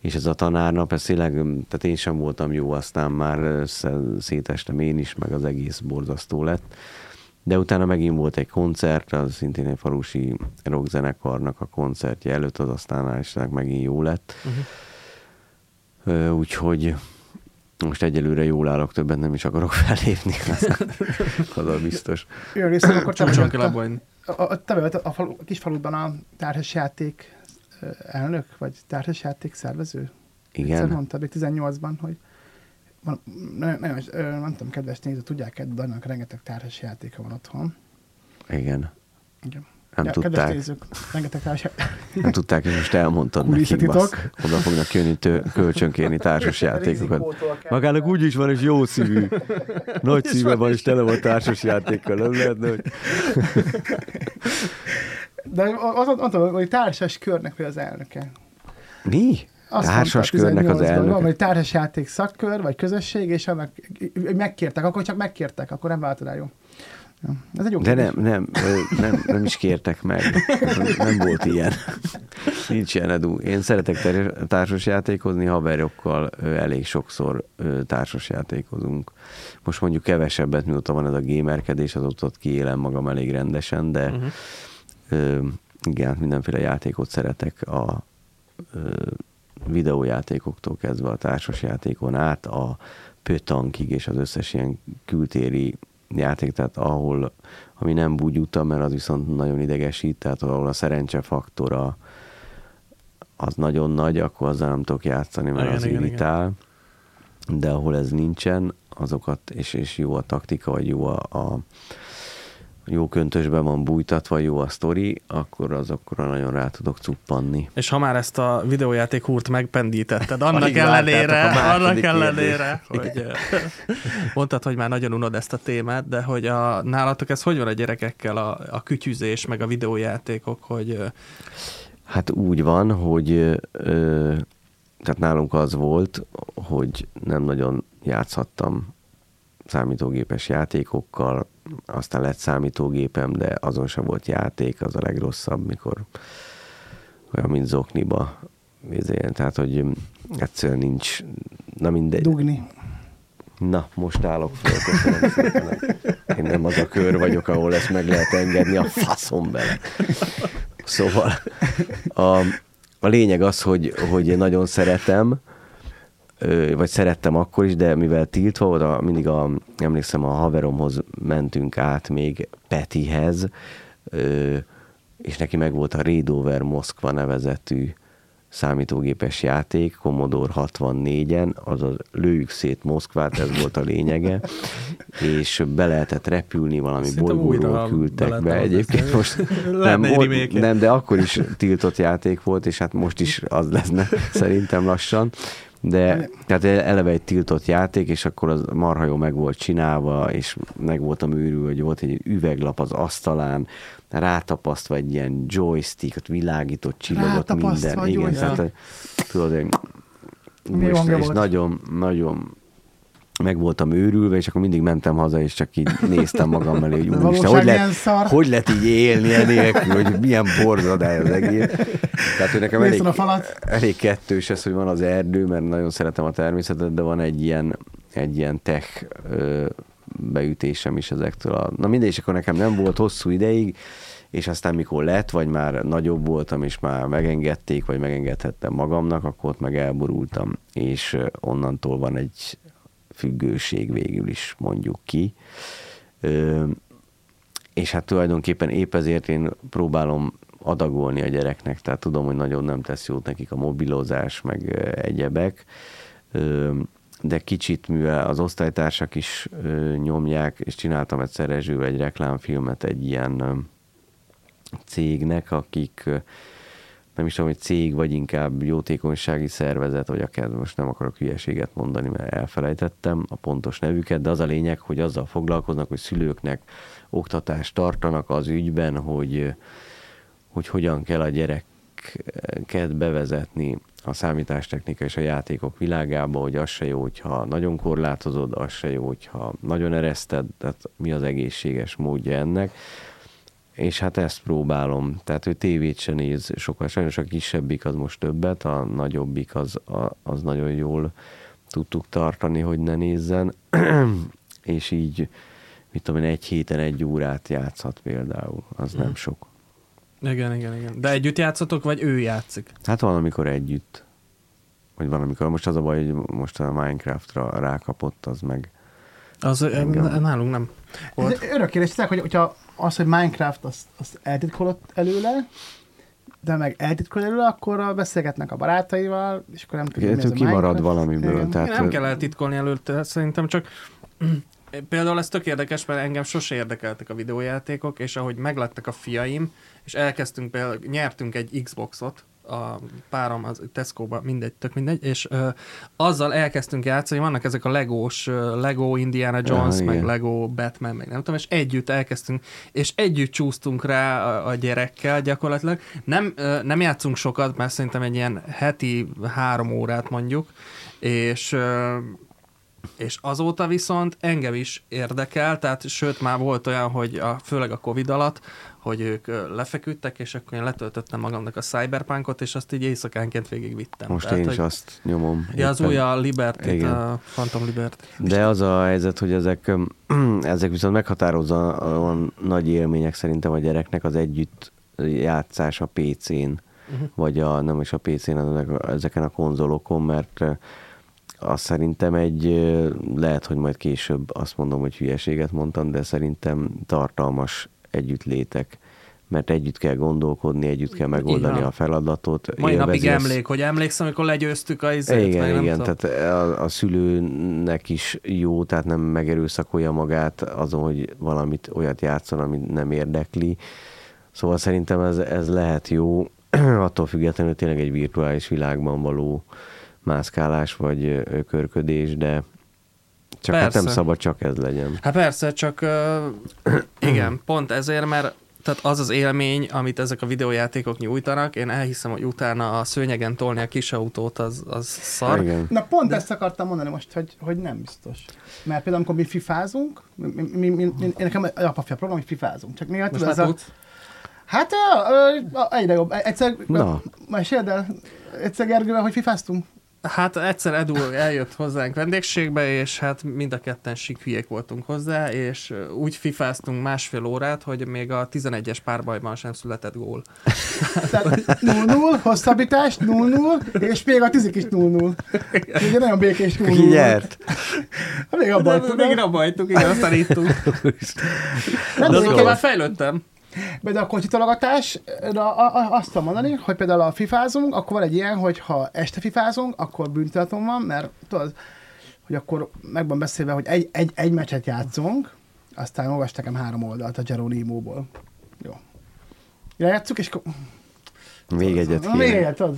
B: És ez a tanárnap, ez tényleg, tehát én sem voltam jó, aztán már szétestem én is, meg az egész borzasztó lett. De utána megint volt egy koncert, az szintén egy falusi rockzenekarnak a koncertje előtt, az aztán Istennek megint jó lett. Uh-huh. Úgyhogy most egyelőre jól állok, többet nem is akarok fellépni, az, az a biztos.
C: Jön részem, akkor te vagy
D: hagyni.
C: a, a, te vagy a, falu, a kis faludban a társasjáték elnök, vagy társasjáték szervező? Egyszer
B: Igen,
C: mondtad, hogy 18-ban, hogy nagyon, ö, nem tudom, kedves néző, tudják-e, de annak rengeteg társasjátéka van otthon.
B: igen.
C: Igen.
B: Nem
C: Ja,
B: tudták.
C: Kedves nézők, rengeteg társasjáték.
B: Nem tudták, és most elmondtad nekik, bassz. Oda fognak jönni tő, kölcsönkérni társas játékokat. Magának úgy is van, és jó szívű. Nagy szíve van, és tele van társas játékkal. Nem lehetne, hogy...
C: De az, az, mondtam, hogy társas körnek vagy az elnöke.
B: Mi?
C: Azt
B: Társas az
C: 18-ban,
B: elnöke.
C: Van, vagy társasjáték szakkör, vagy közösség, és annak megkértek, akkor csak megkértek, akkor nem váltod el, jó? Ez egy jó
B: De nem, nem, nem, nem is kértek meg. Nem volt ilyen. Nincs ilyen edu. Én szeretek társasjátékozni, haverokkal elég sokszor társasjátékozunk. Most mondjuk kevesebbet, mióta van ez a gamerkedés, azóta ott kiélem magam elég rendesen, de
D: Uh-huh.
B: ö, igen, mindenféle játékot szeretek a ö, videójátékoktól kezdve a társasjátékon át a pötankig és az összes ilyen kültéri játék, tehát ahol, ami nem bugyuta, mert az viszont nagyon idegesít, tehát ahol a szerencsefaktora az nagyon nagy, akkor azzal nem tudok játszani, mert
D: Igen,
B: az
D: igen,
B: irritál. De ahol ez nincsen, azokat, és, és jó a taktika, vagy jó a, a jó köntösben van bújtatva, jó a sztori, akkor azokra nagyon rá tudok cuppanni.
D: És ha már ezt a videójáték húrt megpendítetted, annak
B: Alig
D: ellenére, annak ellenére,
B: kérdést.
D: hogy mondtad, hogy már nagyon unod ezt a témát, de hogy a, nálatok ez hogy van a gyerekekkel, a, a kütyüzés, meg a videójátékok, hogy
B: Hát úgy van, hogy ö, tehát nálunk az volt, hogy nem nagyon játszhattam számítógépes játékokkal, aztán lett számítógépem, de azon sem volt játék, az a legrosszabb, mikor olyan, mint zokniba. Ezért, tehát, hogy egyszerűen nincs, na mindegy.
C: Dugni.
B: Na, most állok fel, köszönöm szépen. Én nem az a kör vagyok, ahol ezt meg lehet engedni, a faszom bele. Szóval a, a lényeg az, hogy, hogy én nagyon szeretem, vagy szerettem akkor is, de mivel tiltva volt, a, mindig a, emlékszem, a haveromhoz mentünk át még Petihez, és neki meg volt a Radover Moszkva nevezetű számítógépes játék, Commodore 64-en, azaz lőjük szét Moszkvát, ez volt a lényege, és be lehetett repülni, valami
D: Szerintem
B: bolygóról küldtek
D: be
B: Egyébként most nem,
D: remake-je.
B: nem, de akkor is tiltott játék volt, és hát most is az leszne szerintem lassan. De tehát eleve egy tiltott játék, és akkor az marha jó meg volt csinálva, és meg voltam őrül, hogy volt egy üveglap az asztalán, rátapasztva egy ilyen joystick, ott világított,
C: Rátapasztva
B: minden. Igen, tehát tudod, és, és nagyon, nagyon meg voltam őrülve, és akkor mindig mentem haza, és csak így néztem magam elé, hogy úristen, hogy lehet,
C: szar.
B: hogy lehet így élni enélkül, hogy milyen borzadály az egész. Tehát, hogy nekem elég, elég kettős ez, hogy van az erdő, mert nagyon szeretem a természetet, de van egy ilyen, egy ilyen tech beütésem is ezektől. A, na mindegy, és akkor nekem nem volt hosszú ideig, és aztán mikor lett, vagy már nagyobb voltam, és már megengedték, vagy megengedhettem magamnak, akkor ott meg elborultam, és onnantól van egy függőség végül is, mondjuk ki. És hát tulajdonképpen épp ezért én próbálom adagolni a gyereknek, tehát tudom, hogy nagyon nem tesz jót nekik a mobilozás, meg egyebek, de kicsit, mivel az osztálytársak is nyomják, és csináltam egyszer Rezsővel egy reklámfilmet egy ilyen cégnek, akik nem is tudom, hogy cég, vagy inkább jótékonysági szervezet, vagy akár most nem akarok hülyeséget mondani, mert elfelejtettem a pontos nevüket, de az a lényeg, hogy azzal foglalkoznak, hogy szülőknek oktatást tartanak az ügyben, hogy, hogy hogyan kell a gyereket bevezetni a számítástechnika és a játékok világába, hogy az se jó, hogyha nagyon korlátozod, az se jó, hogyha nagyon ereszted, tehát mi az egészséges módja ennek. És hát ezt próbálom, tehát hogy tévét se néz sokkal, sajnos a kisebbik az most többet, a nagyobbik az, a, az nagyon jól tudtuk tartani, hogy ne nézzen, és így, mit tudom én, egy héten egy órát játszhat például, az nem sok.
D: igen, igen, igen. De együtt játszotok, vagy ő játszik?
B: Hát van, amikor együtt, vagy van, amikor most az a baj, hogy most a Minecraftra rákapott, az meg
D: Az
B: Engem.
D: Nálunk nem. Volt.
C: egy örök kérdés, hogy hogyha az, hogy Minecraft, azt, azt eltitkolott előle, de meg eltitkol előle, akkor beszélgetnek a barátaival, és akkor nem tudja, mi ez
B: kimarad valamiből.
C: Igen.
B: Tehát,
D: Nem kell eltitkolni előtte, szerintem csak például ez tök érdekes, mert engem sose érdekeltek a videójátékok, és ahogy meglettek a fiaim, és elkezdtünk például, nyertünk egy Xboxot, a párom az Tesco-ba, mindegy, tök mindegy, és ö, azzal elkezdtünk játszani, vannak ezek a legós, Lego Indiana Jones,
B: Ja,
D: meg
B: igen.
D: Lego Batman, meg nem tudom, és együtt elkezdtünk, és együtt csúsztunk rá a, a gyerekkel gyakorlatilag. Nem, ö, nem játszunk sokat, mert szerintem egy ilyen heti három órát mondjuk, és ö, és azóta viszont engem is érdekel, tehát sőt már volt olyan, hogy a, főleg a Covid alatt, hogy ők lefeküdtek, és akkor én letöltöttem magamnak a Cyberpunkot, és azt így éjszakánként végigvittem.
B: Most
D: tehát,
B: én is
D: hogy,
B: azt nyomom.
D: Ja, az új a Liberty,
B: Igen.
D: a Phantom Liberty.
B: De az a helyzet, hogy ezek, ezek viszont meghatározóan nagy élmények szerintem a gyereknek az együtt játszás a PC-n, uh-huh. vagy a, nem is a PC-n, ezeken a konzolokon, mert ö, azt szerintem egy, lehet, hogy majd később azt mondom, hogy hülyeséget mondtam, de szerintem tartalmas együttlétek, mert együtt kell gondolkodni, együtt kell megoldani
D: van.
B: a feladatot.
D: Mai napig
B: az-
D: emlék, hogy emlékszem, amikor legyőztük a izét,
B: igen,
D: meg
B: igen,
D: tudom.
B: tehát a, a szülőnek is jó, tehát nem megerőszakolja magát azon, hogy valamit olyat játszon, amit nem érdekli. Szóval szerintem ez, ez lehet jó, attól függetlenül tényleg egy virtuális világban való mászkálás vagy körködés, de csak hát nem szabad csak ez legyen.
D: Hát persze, csak uh, igen, pont ezért, mert tehát az az élmény, amit ezek a videójátékok nyújtanak, én elhiszem, hogy utána a szőnyegen tolni a kis autót, az, az szar.
B: Igen.
C: Na pont ezt akartam mondani most, hogy, hogy nem biztos. Mert például, amikor mi fifázunk, mi, mi, mi, mi, én nekem apafia program, hogy fifázunk. Csak néha tudod, ez a,
D: tudsz?
C: Hát ö, ö, egyre jobb. Egyszer,
B: Na.
C: meséld el, egyszer Gergővel, hogy fifáztunk.
D: Hát egyszer Edu eljött hozzánk vendégségbe, és hát mind a ketten sik hülyék voltunk hozzá, és úgy fifáztunk másfél órát, hogy még a 11-es párbajban sem született gól.
C: Tehát 0-0, hosszabbítás 0-0, és még a tizik is 0-0. Ugye nagyon békés 0-0.
B: Ki nyert?
C: Még abban
D: De, még abba hagytuk, igen, aztán ittunk.
C: Nem
D: De azóta már fejlődtem.
C: De a kocsitalogatásra a- a- azt tudom mondani, hogy például a fifázunk, akkor van egy ilyen, hogy ha este fifázunk, akkor büntetőm van, mert tudod, hogy akkor meg van beszélve, hogy egy, egy, egy meccset játszunk, aztán olvas nekem három oldalt a Geronimo-ból. Jó. Lejátszuk, és akkor...
B: Még egyet
C: Na, Még
B: kéne.
C: egyet, tudod?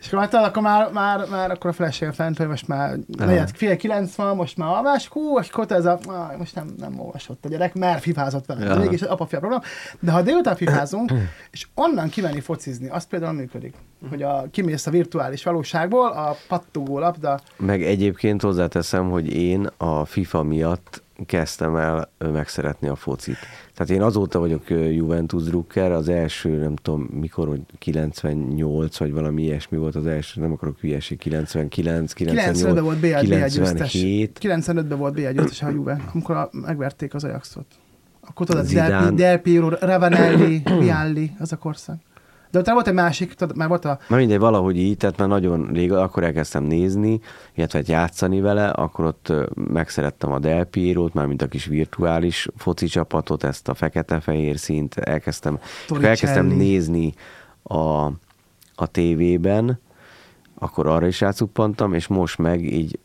C: és akkor, hát, akkor már, már, már akkor a feleségem fent, hogy most már negyed, fél kilenc van, most már alvás, hú, és akkor ez a, ah, most nem, nem olvasott a gyerek, mert fifázott vele.
B: Ja.
C: Mégis apa-fia program. De ha délután fifázunk, és onnan kimenni focizni, az például működik. Hogy a, kimész a virtuális valóságból, a pattogó labda,
B: Meg egyébként hozzáteszem, hogy én a FIFA miatt kezdtem el megszeretni a focit. Tehát én azóta vagyok Juventus drukker, az első, nem tudom mikor, hogy 98 vagy valami ilyesmi volt az első, nem akarok hülyeség, 99, 98,
C: 95-ben volt BL, BL győztes.
B: 97.
C: 95-ben volt BL győztes a Juve, amikor megverték az Ajaxot. Akkor tudod. Del, Del Piero, Ravanelli, Vialli, az a korszak. De utána volt egy másik, tudod, már volt a
B: Na mindegy, valahogy így, tehát már nagyon rég, akkor elkezdtem nézni, illetve hát játszani vele, akkor ott megszerettem a Del Piero-t, már mint a kis virtuális foci csapatot, ezt a fekete-fehér színt, elkezdtem, elkezdtem nézni a, a tévében, akkor arra is rácuppantam, és most meg így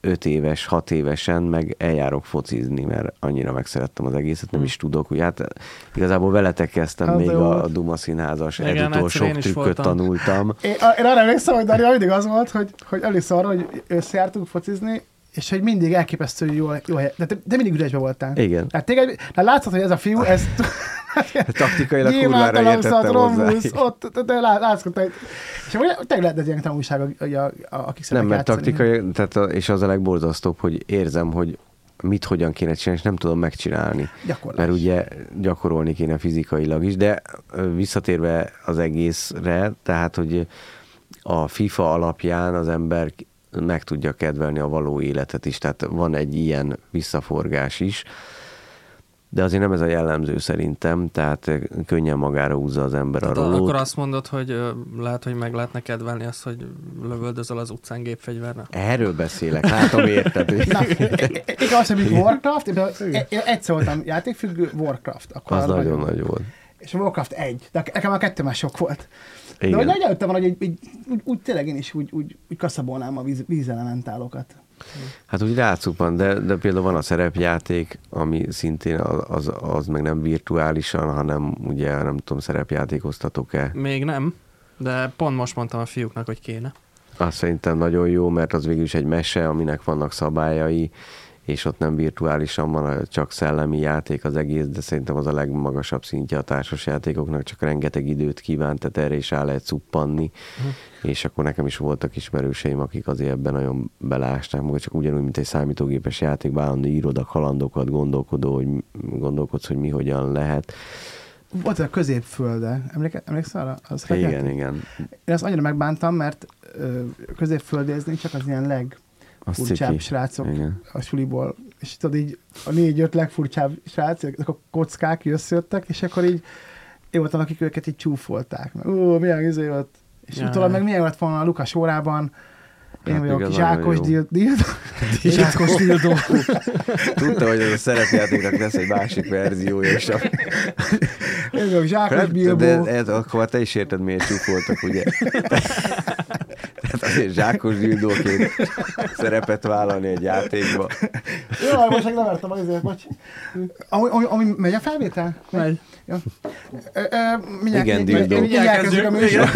B: 45 éves, 6 évesen meg eljárok focizni, mert annyira megszerettem az egészet, nem is tudok, úgy hát igazából veletek kezdtem
C: Az
B: még a, a Duma Színházas
D: Igen,
B: sok trükköt
D: voltam.
B: tanultam.
C: Én, én arra emlékszem, hogy Daria mindig az volt, hogy, hogy először arra, hogy összejártunk focizni, és hogy mindig elképesztő jó, jó hely. De te, te mindig üresbe voltál.
B: Igen.
C: Tehát téged, de látszott, hogy ez a fiú, ez...
B: Taktikailag kurvára értettem.
C: Romulus, ott, de, de lá- látszott, hogy... És akkor tényleg lehet ez ilyen tanulság, hogy a, a, akik
B: Nem, mert taktikai, tehát a, és az a legborzasztóbb, hogy érzem, hogy mit hogyan kéne csinálni, és nem tudom megcsinálni.
C: Gyakorlás.
B: Mert ugye gyakorolni kéne fizikailag is, de visszatérve az egészre, tehát, hogy a FIFA alapján az ember meg tudja kedvelni a való életet is, tehát van egy ilyen visszaforgás is, de azért nem ez a jellemző szerintem, tehát könnyen magára húzza az ember a
D: Tehát a-
B: rolót.
D: akkor azt mondod, hogy lehet, hogy meg lehetne kedvelni azt, hogy lövöldözöl az utcán gépfegyverre.
B: Erről beszélek, látom érted.
C: Na, igen, azt, hogy Warcraft, én, én, én egyszer voltam játékfüggő, Warcraft. Akkor
B: Az
C: arra
B: nagyon nagy volt.
C: És a Warcraft egy. De nekem a kettő már sok volt. De
B: Igen.
C: hogy nagy előtte van, hogy így, így, úgy, úgy, tényleg én is úgy, úgy, úgy kaszabolnám a víz, vízelementálokat.
B: Hát úgy rátszuk van, de, de például van a szerepjáték, ami szintén az, az, az meg nem virtuálisan, hanem ugye nem tudom, szerepjátékoztatok-e.
D: Még nem. De pont most mondtam a fiúknak, hogy kéne.
B: Azt szerintem nagyon jó, mert az végül is egy mese, aminek vannak szabályai, és ott nem virtuálisan van, csak szellemi játék az egész, de szerintem az a legmagasabb szintje a társas játékoknak, csak rengeteg időt kíván, tehát erre is rá lehet cuppanni, uh-huh. és akkor nekem is voltak ismerőseim, akik azért ebben nagyon belásták magad, csak ugyanúgy, mint egy számítógépes játékban állandó írod a kalandokat, gondolkodó, hogy gondolkodsz, hogy mi hogyan lehet.
C: Volt a középfölde, Emléke, emlékszel arra? Az
B: Igen, igen.
C: Én azt annyira megbántam, mert középföldézni csak az ilyen leg
B: Az
C: furcsább
B: ciki.
C: srácok
B: Igen.
C: a suliból, és tudod így a négy-öt legfurcsább srác, ezek a kockák összejöttek, és akkor így én voltam, akik őket így csúfolták. Meg, Ó, milyen izé volt. És
D: Ja,
C: utólag meg milyen lett volna a Lukas órában, én
B: Hát
C: vagyok zsákos dildó. Zsákos dildó.
B: Tudta, hogy ez a szerepjátéknak lesz egy másik verziója, és a...
C: Én vagyok zsákos
B: de,
C: bilbó.
B: de, de, akkor te is érted, miért csúfoltak, ugye? Azért zsákos dildóként szerepet vállalni egy játékba.
C: Jaj, most meg levertem az izért, bocs. Ami, ami, ami megy a felvétel?
D: Megy.
C: Jó. Ö, ö, mindjárt,
B: Igen, dildó.
C: mindjárt kezdjük a műsor.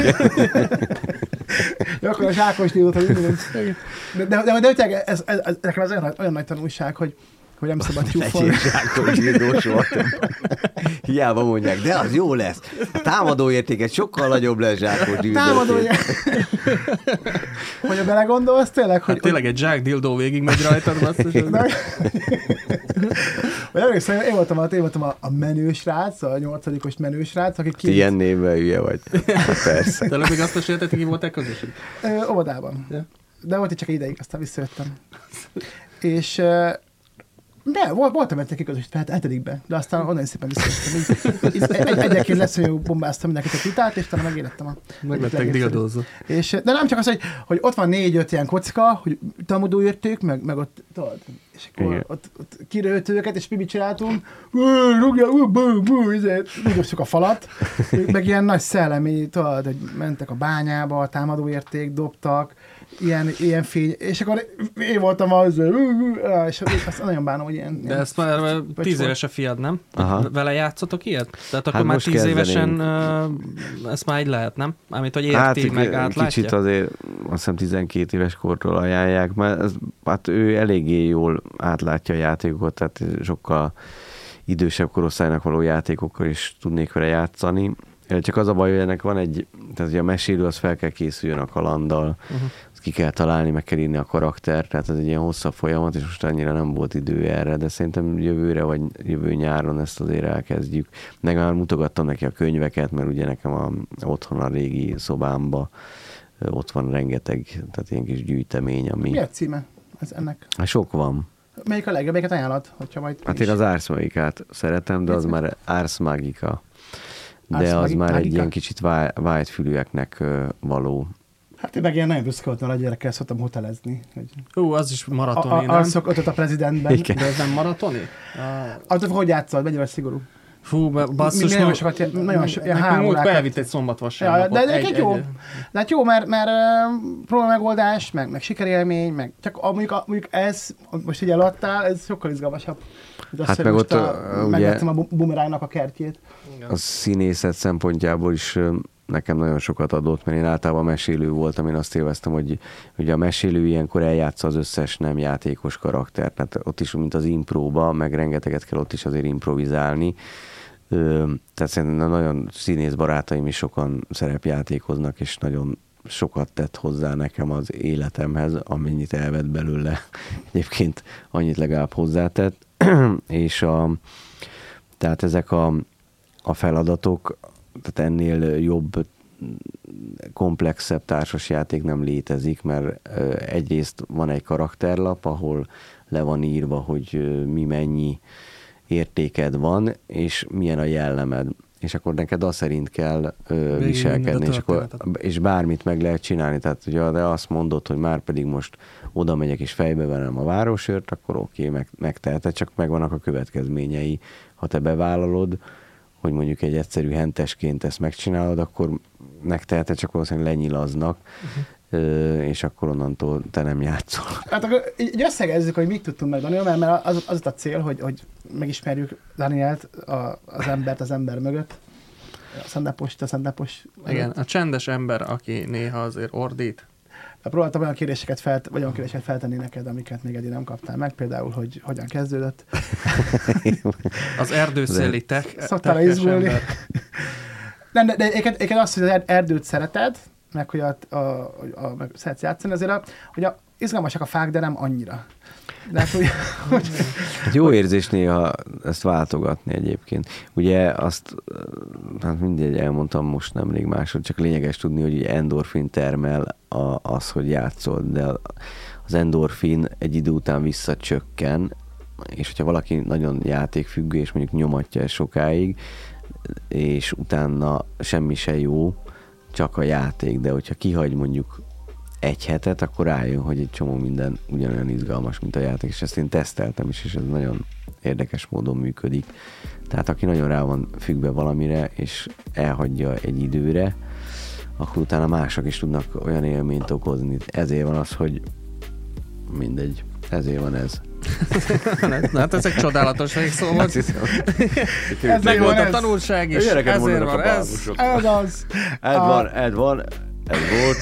C: Jó, akkor a zsákos dildót, hogy. De, de, de, de ez, ez, ez, nekem ez olyan, olyan nagy tanulság, hogy, hogy nem szabad
B: volt. Hiába mondják, de az jó lesz. A támadó értéket sokkal nagyobb lesz zsákos
C: Támadó,
B: dildóként.
C: hogyha belegondolsz, tényleg, hogy,
D: Hát tényleg egy Jack Dildo végig megy rajtad, basszus.
C: hogy emlékszem, én voltam, a, én voltam a, a menő srác, a nyolcadikos menő srác, aki két
B: ilyen névvel hülye vagy. Persze.
D: Tényleg még azt mesélted, hogy ki voltál közöség?
C: Ö, óvodában. De volt itt csak ideig, aztán visszajöttem. És de, volt, voltam egy kiközös, tehát hetedikbe, de aztán onnan szépen visszajöttem. Egy, egyeként lesz, hogy bombáztam mindenkit a titát, és utána megélettem a
D: Meglettek dildózó.
C: És, de nem csak az, hogy, hogy ott van négy-öt ilyen kocka, hogy tamadó érték, meg, meg ott, tudod, és akkor
B: Igen.
C: ott, ott kirőlt őket, és mi mit csináltunk? Rúgja, izé, rúgdostuk a falat, meg ilyen nagy szellemi, tudod, hogy mentek a bányába, a támadó érték, dobtak, ilyen, ilyen fény, és akkor én voltam az, és azt nagyon bánom, hogy ilyen,
D: De ezt már tíz
C: volt.
D: éves a fiad, nem?
B: Aha.
D: Vele játszotok ilyet? Tehát akkor
B: Hát
D: már
B: most
D: tíz évesen ezt már így lehet, nem? Mármint, hogy érti,
B: Hát
D: meg átlátja?
B: kicsit azért, azt hiszem 12 éves kortól ajánlják, mert ez, hát ő eléggé jól átlátja a játékokat, tehát sokkal idősebb korosztálynak való játékokkal is tudnék vele játszani. Csak az a baj, hogy ennek van egy, tehát hogy a mesélő az fel kell készüljön a kalanddal, uh-huh. Ki kell találni, meg kell írni a karakter, tehát ez egy ilyen hosszabb folyamat, és most annyira nem volt idő erre, de szerintem jövőre vagy jövő nyáron ezt azért elkezdjük. Meg már mutogattam neki a könyveket, mert ugye nekem a, otthon a régi szobámba ott van rengeteg, tehát ilyen kis gyűjtemény, ami...
C: Mi a címe ez ennek?
B: Hát sok van.
C: Melyik a legjobb, melyiket ajánlod, hogyha majd
B: Hát én az Ars Magicát szeretem, de az már Ars Magica. De
C: Ars
B: az már egy ilyen kicsit váj- vágyfülűeknek ö, való.
C: Hát én meg ilyen nagyon büszke voltam, hogy a gyerekkel szoktam hotelezni. Hogy
D: Ú, az is
C: a,
D: maratoni,
C: a,
D: nem?
C: arcok ötöt a prezidentben.
B: Igen.
D: De ez nem maratoni? Ah,
C: Attól, hogy játszol, mennyire szigorú.
D: Fú, be-
C: Mi-
D: basszus,
C: nagyon sokat, nagyon so- ilyen három órákat-
D: elvitt egy szombat
C: Ja,
D: vasárnapot.
C: de, de egy,
D: Egy-
C: jó.
D: egy-
C: De hát jó, mert, mert uh, próba megoldás, meg, meg sikerélmény, meg csak a, mondjuk, a, mondjuk ez, most így eladtál, ez sokkal izgalmasabb. az,
B: Hát meg ott,
C: a,
B: ugye-
C: megvettem a bu- bumerangnak a kertjét.
B: A színészet szempontjából is nekem nagyon sokat adott, mert én általában mesélő voltam, én azt élveztem, hogy ugye a mesélő ilyenkor eljátsza az összes nem játékos karaktert, tehát ott is, mint az impróba, meg rengeteget kell ott is azért improvizálni. Tehát szerintem nagyon színész barátaim is sokan szerepjátékoznak, és nagyon sokat tett hozzá nekem az életemhez, amennyit elvett belőle. Egyébként annyit legalább hozzátett. és a, tehát ezek a, a feladatok, tehát ennél jobb, komplexebb társasjáték nem létezik, mert egyrészt van egy karakterlap, ahol le van írva, hogy mi mennyi értéked van, és milyen a jellemed. És akkor neked az szerint kell ö, viselkedni, és, akkor, és bármit meg lehet csinálni. Tehát, hogyha de azt mondod, hogy már pedig most oda megyek és fejbe verem a városőrt, akkor oké, meg, megteheted, csak megvannak a következményei. Ha te bevállalod, hogy mondjuk egy egyszerű hentesként ezt megcsinálod, akkor megteheted, csak valószínűleg lenyilaznak, uh-huh. és akkor onnantól te nem játszol.
C: Hát akkor így összegezzük, hogy mit tudtunk meg Daniel, mert- mert az, az a cél, hogy, hogy megismerjük Danielt, a, az embert az ember mögött. a szendepos, a szendepos.
D: Igen, a csendes ember, aki néha azért ordít.
C: Próbáltam olyan kérdéseket, felt, vagy olyan kérdéseket feltenni neked, amiket még eddig nem kaptál meg, például, hogy hogyan kezdődött.
D: Az erdőszéli tech,
C: Szoktál izgulni? Nem, de, de egyébként, egyébként azt, hogy az er- erdőt szereted, meg hogy a, a, a, a meg szeretsz játszani, azért a, hogy a, izgalmasak a fák, de nem annyira. De hát, hogy, hogy,
B: Hát jó érzés néha ezt váltogatni egyébként. Ugye azt, hát mindegy, elmondtam most nemrég másod, csak lényeges tudni, hogy endorfin termel a, az, hogy játszol, de az endorfin egy idő után visszacsökken, és hogyha valaki nagyon játékfüggő, és mondjuk nyomatja sokáig, és utána semmi se jó, csak a játék, de hogyha kihagy mondjuk egy hetet, akkor rájön, hogy egy csomó minden ugyanolyan izgalmas, mint a játék, és ezt én teszteltem is, és ez nagyon érdekes módon működik. Tehát aki nagyon rá van függve valamire, és elhagyja egy időre, akkor utána mások is tudnak olyan élményt okozni. Ezért van az, hogy mindegy, ezért van ez.
D: Na, hát ez egy csodálatos végszó volt.
C: Ez
D: Meg volt a tanulság is, ezért van ez.
C: ez az.
B: Ez van, ez van, ez volt,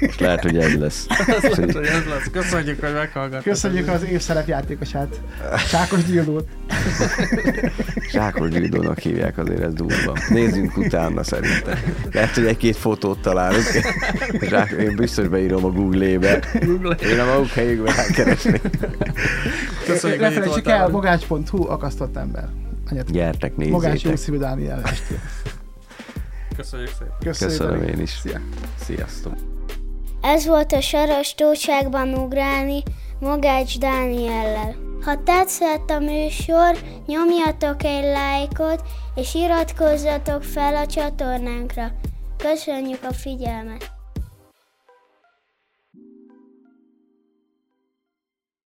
B: és lehet, hogy ez lesz.
D: Ez lehet, hogy ez lesz. Köszönjük, hogy meghallgattad.
C: Köszönjük az év szerepjátékosát, Sákos Gyildót.
B: Sákos Gyildónak hívják, azért ez durva. Nézzünk utána szerintem. Lehet, hogy egy-két fotót találunk. Zsák, én biztos beírom a Google-ébe. Én a maguk helyükbe rákeresni.
D: Köszönjük, hogy itt
C: felejtsük el,
D: voltál.
C: mogács.hu, akasztott ember. Anyat.
B: Gyertek,
C: Mogács
B: nézzétek.
C: Jószívű Dániel estét.
D: Köszönjük szépen.
C: Köszönjük.
B: Köszönöm én is.
C: Szia.
B: Sziasztok.
A: Ez volt a Saras Tóságban ugrálni Mogács Dániellel. Ha tetszett a műsor, nyomjatok egy lájkot, és iratkozzatok fel a csatornánkra. Köszönjük a figyelmet!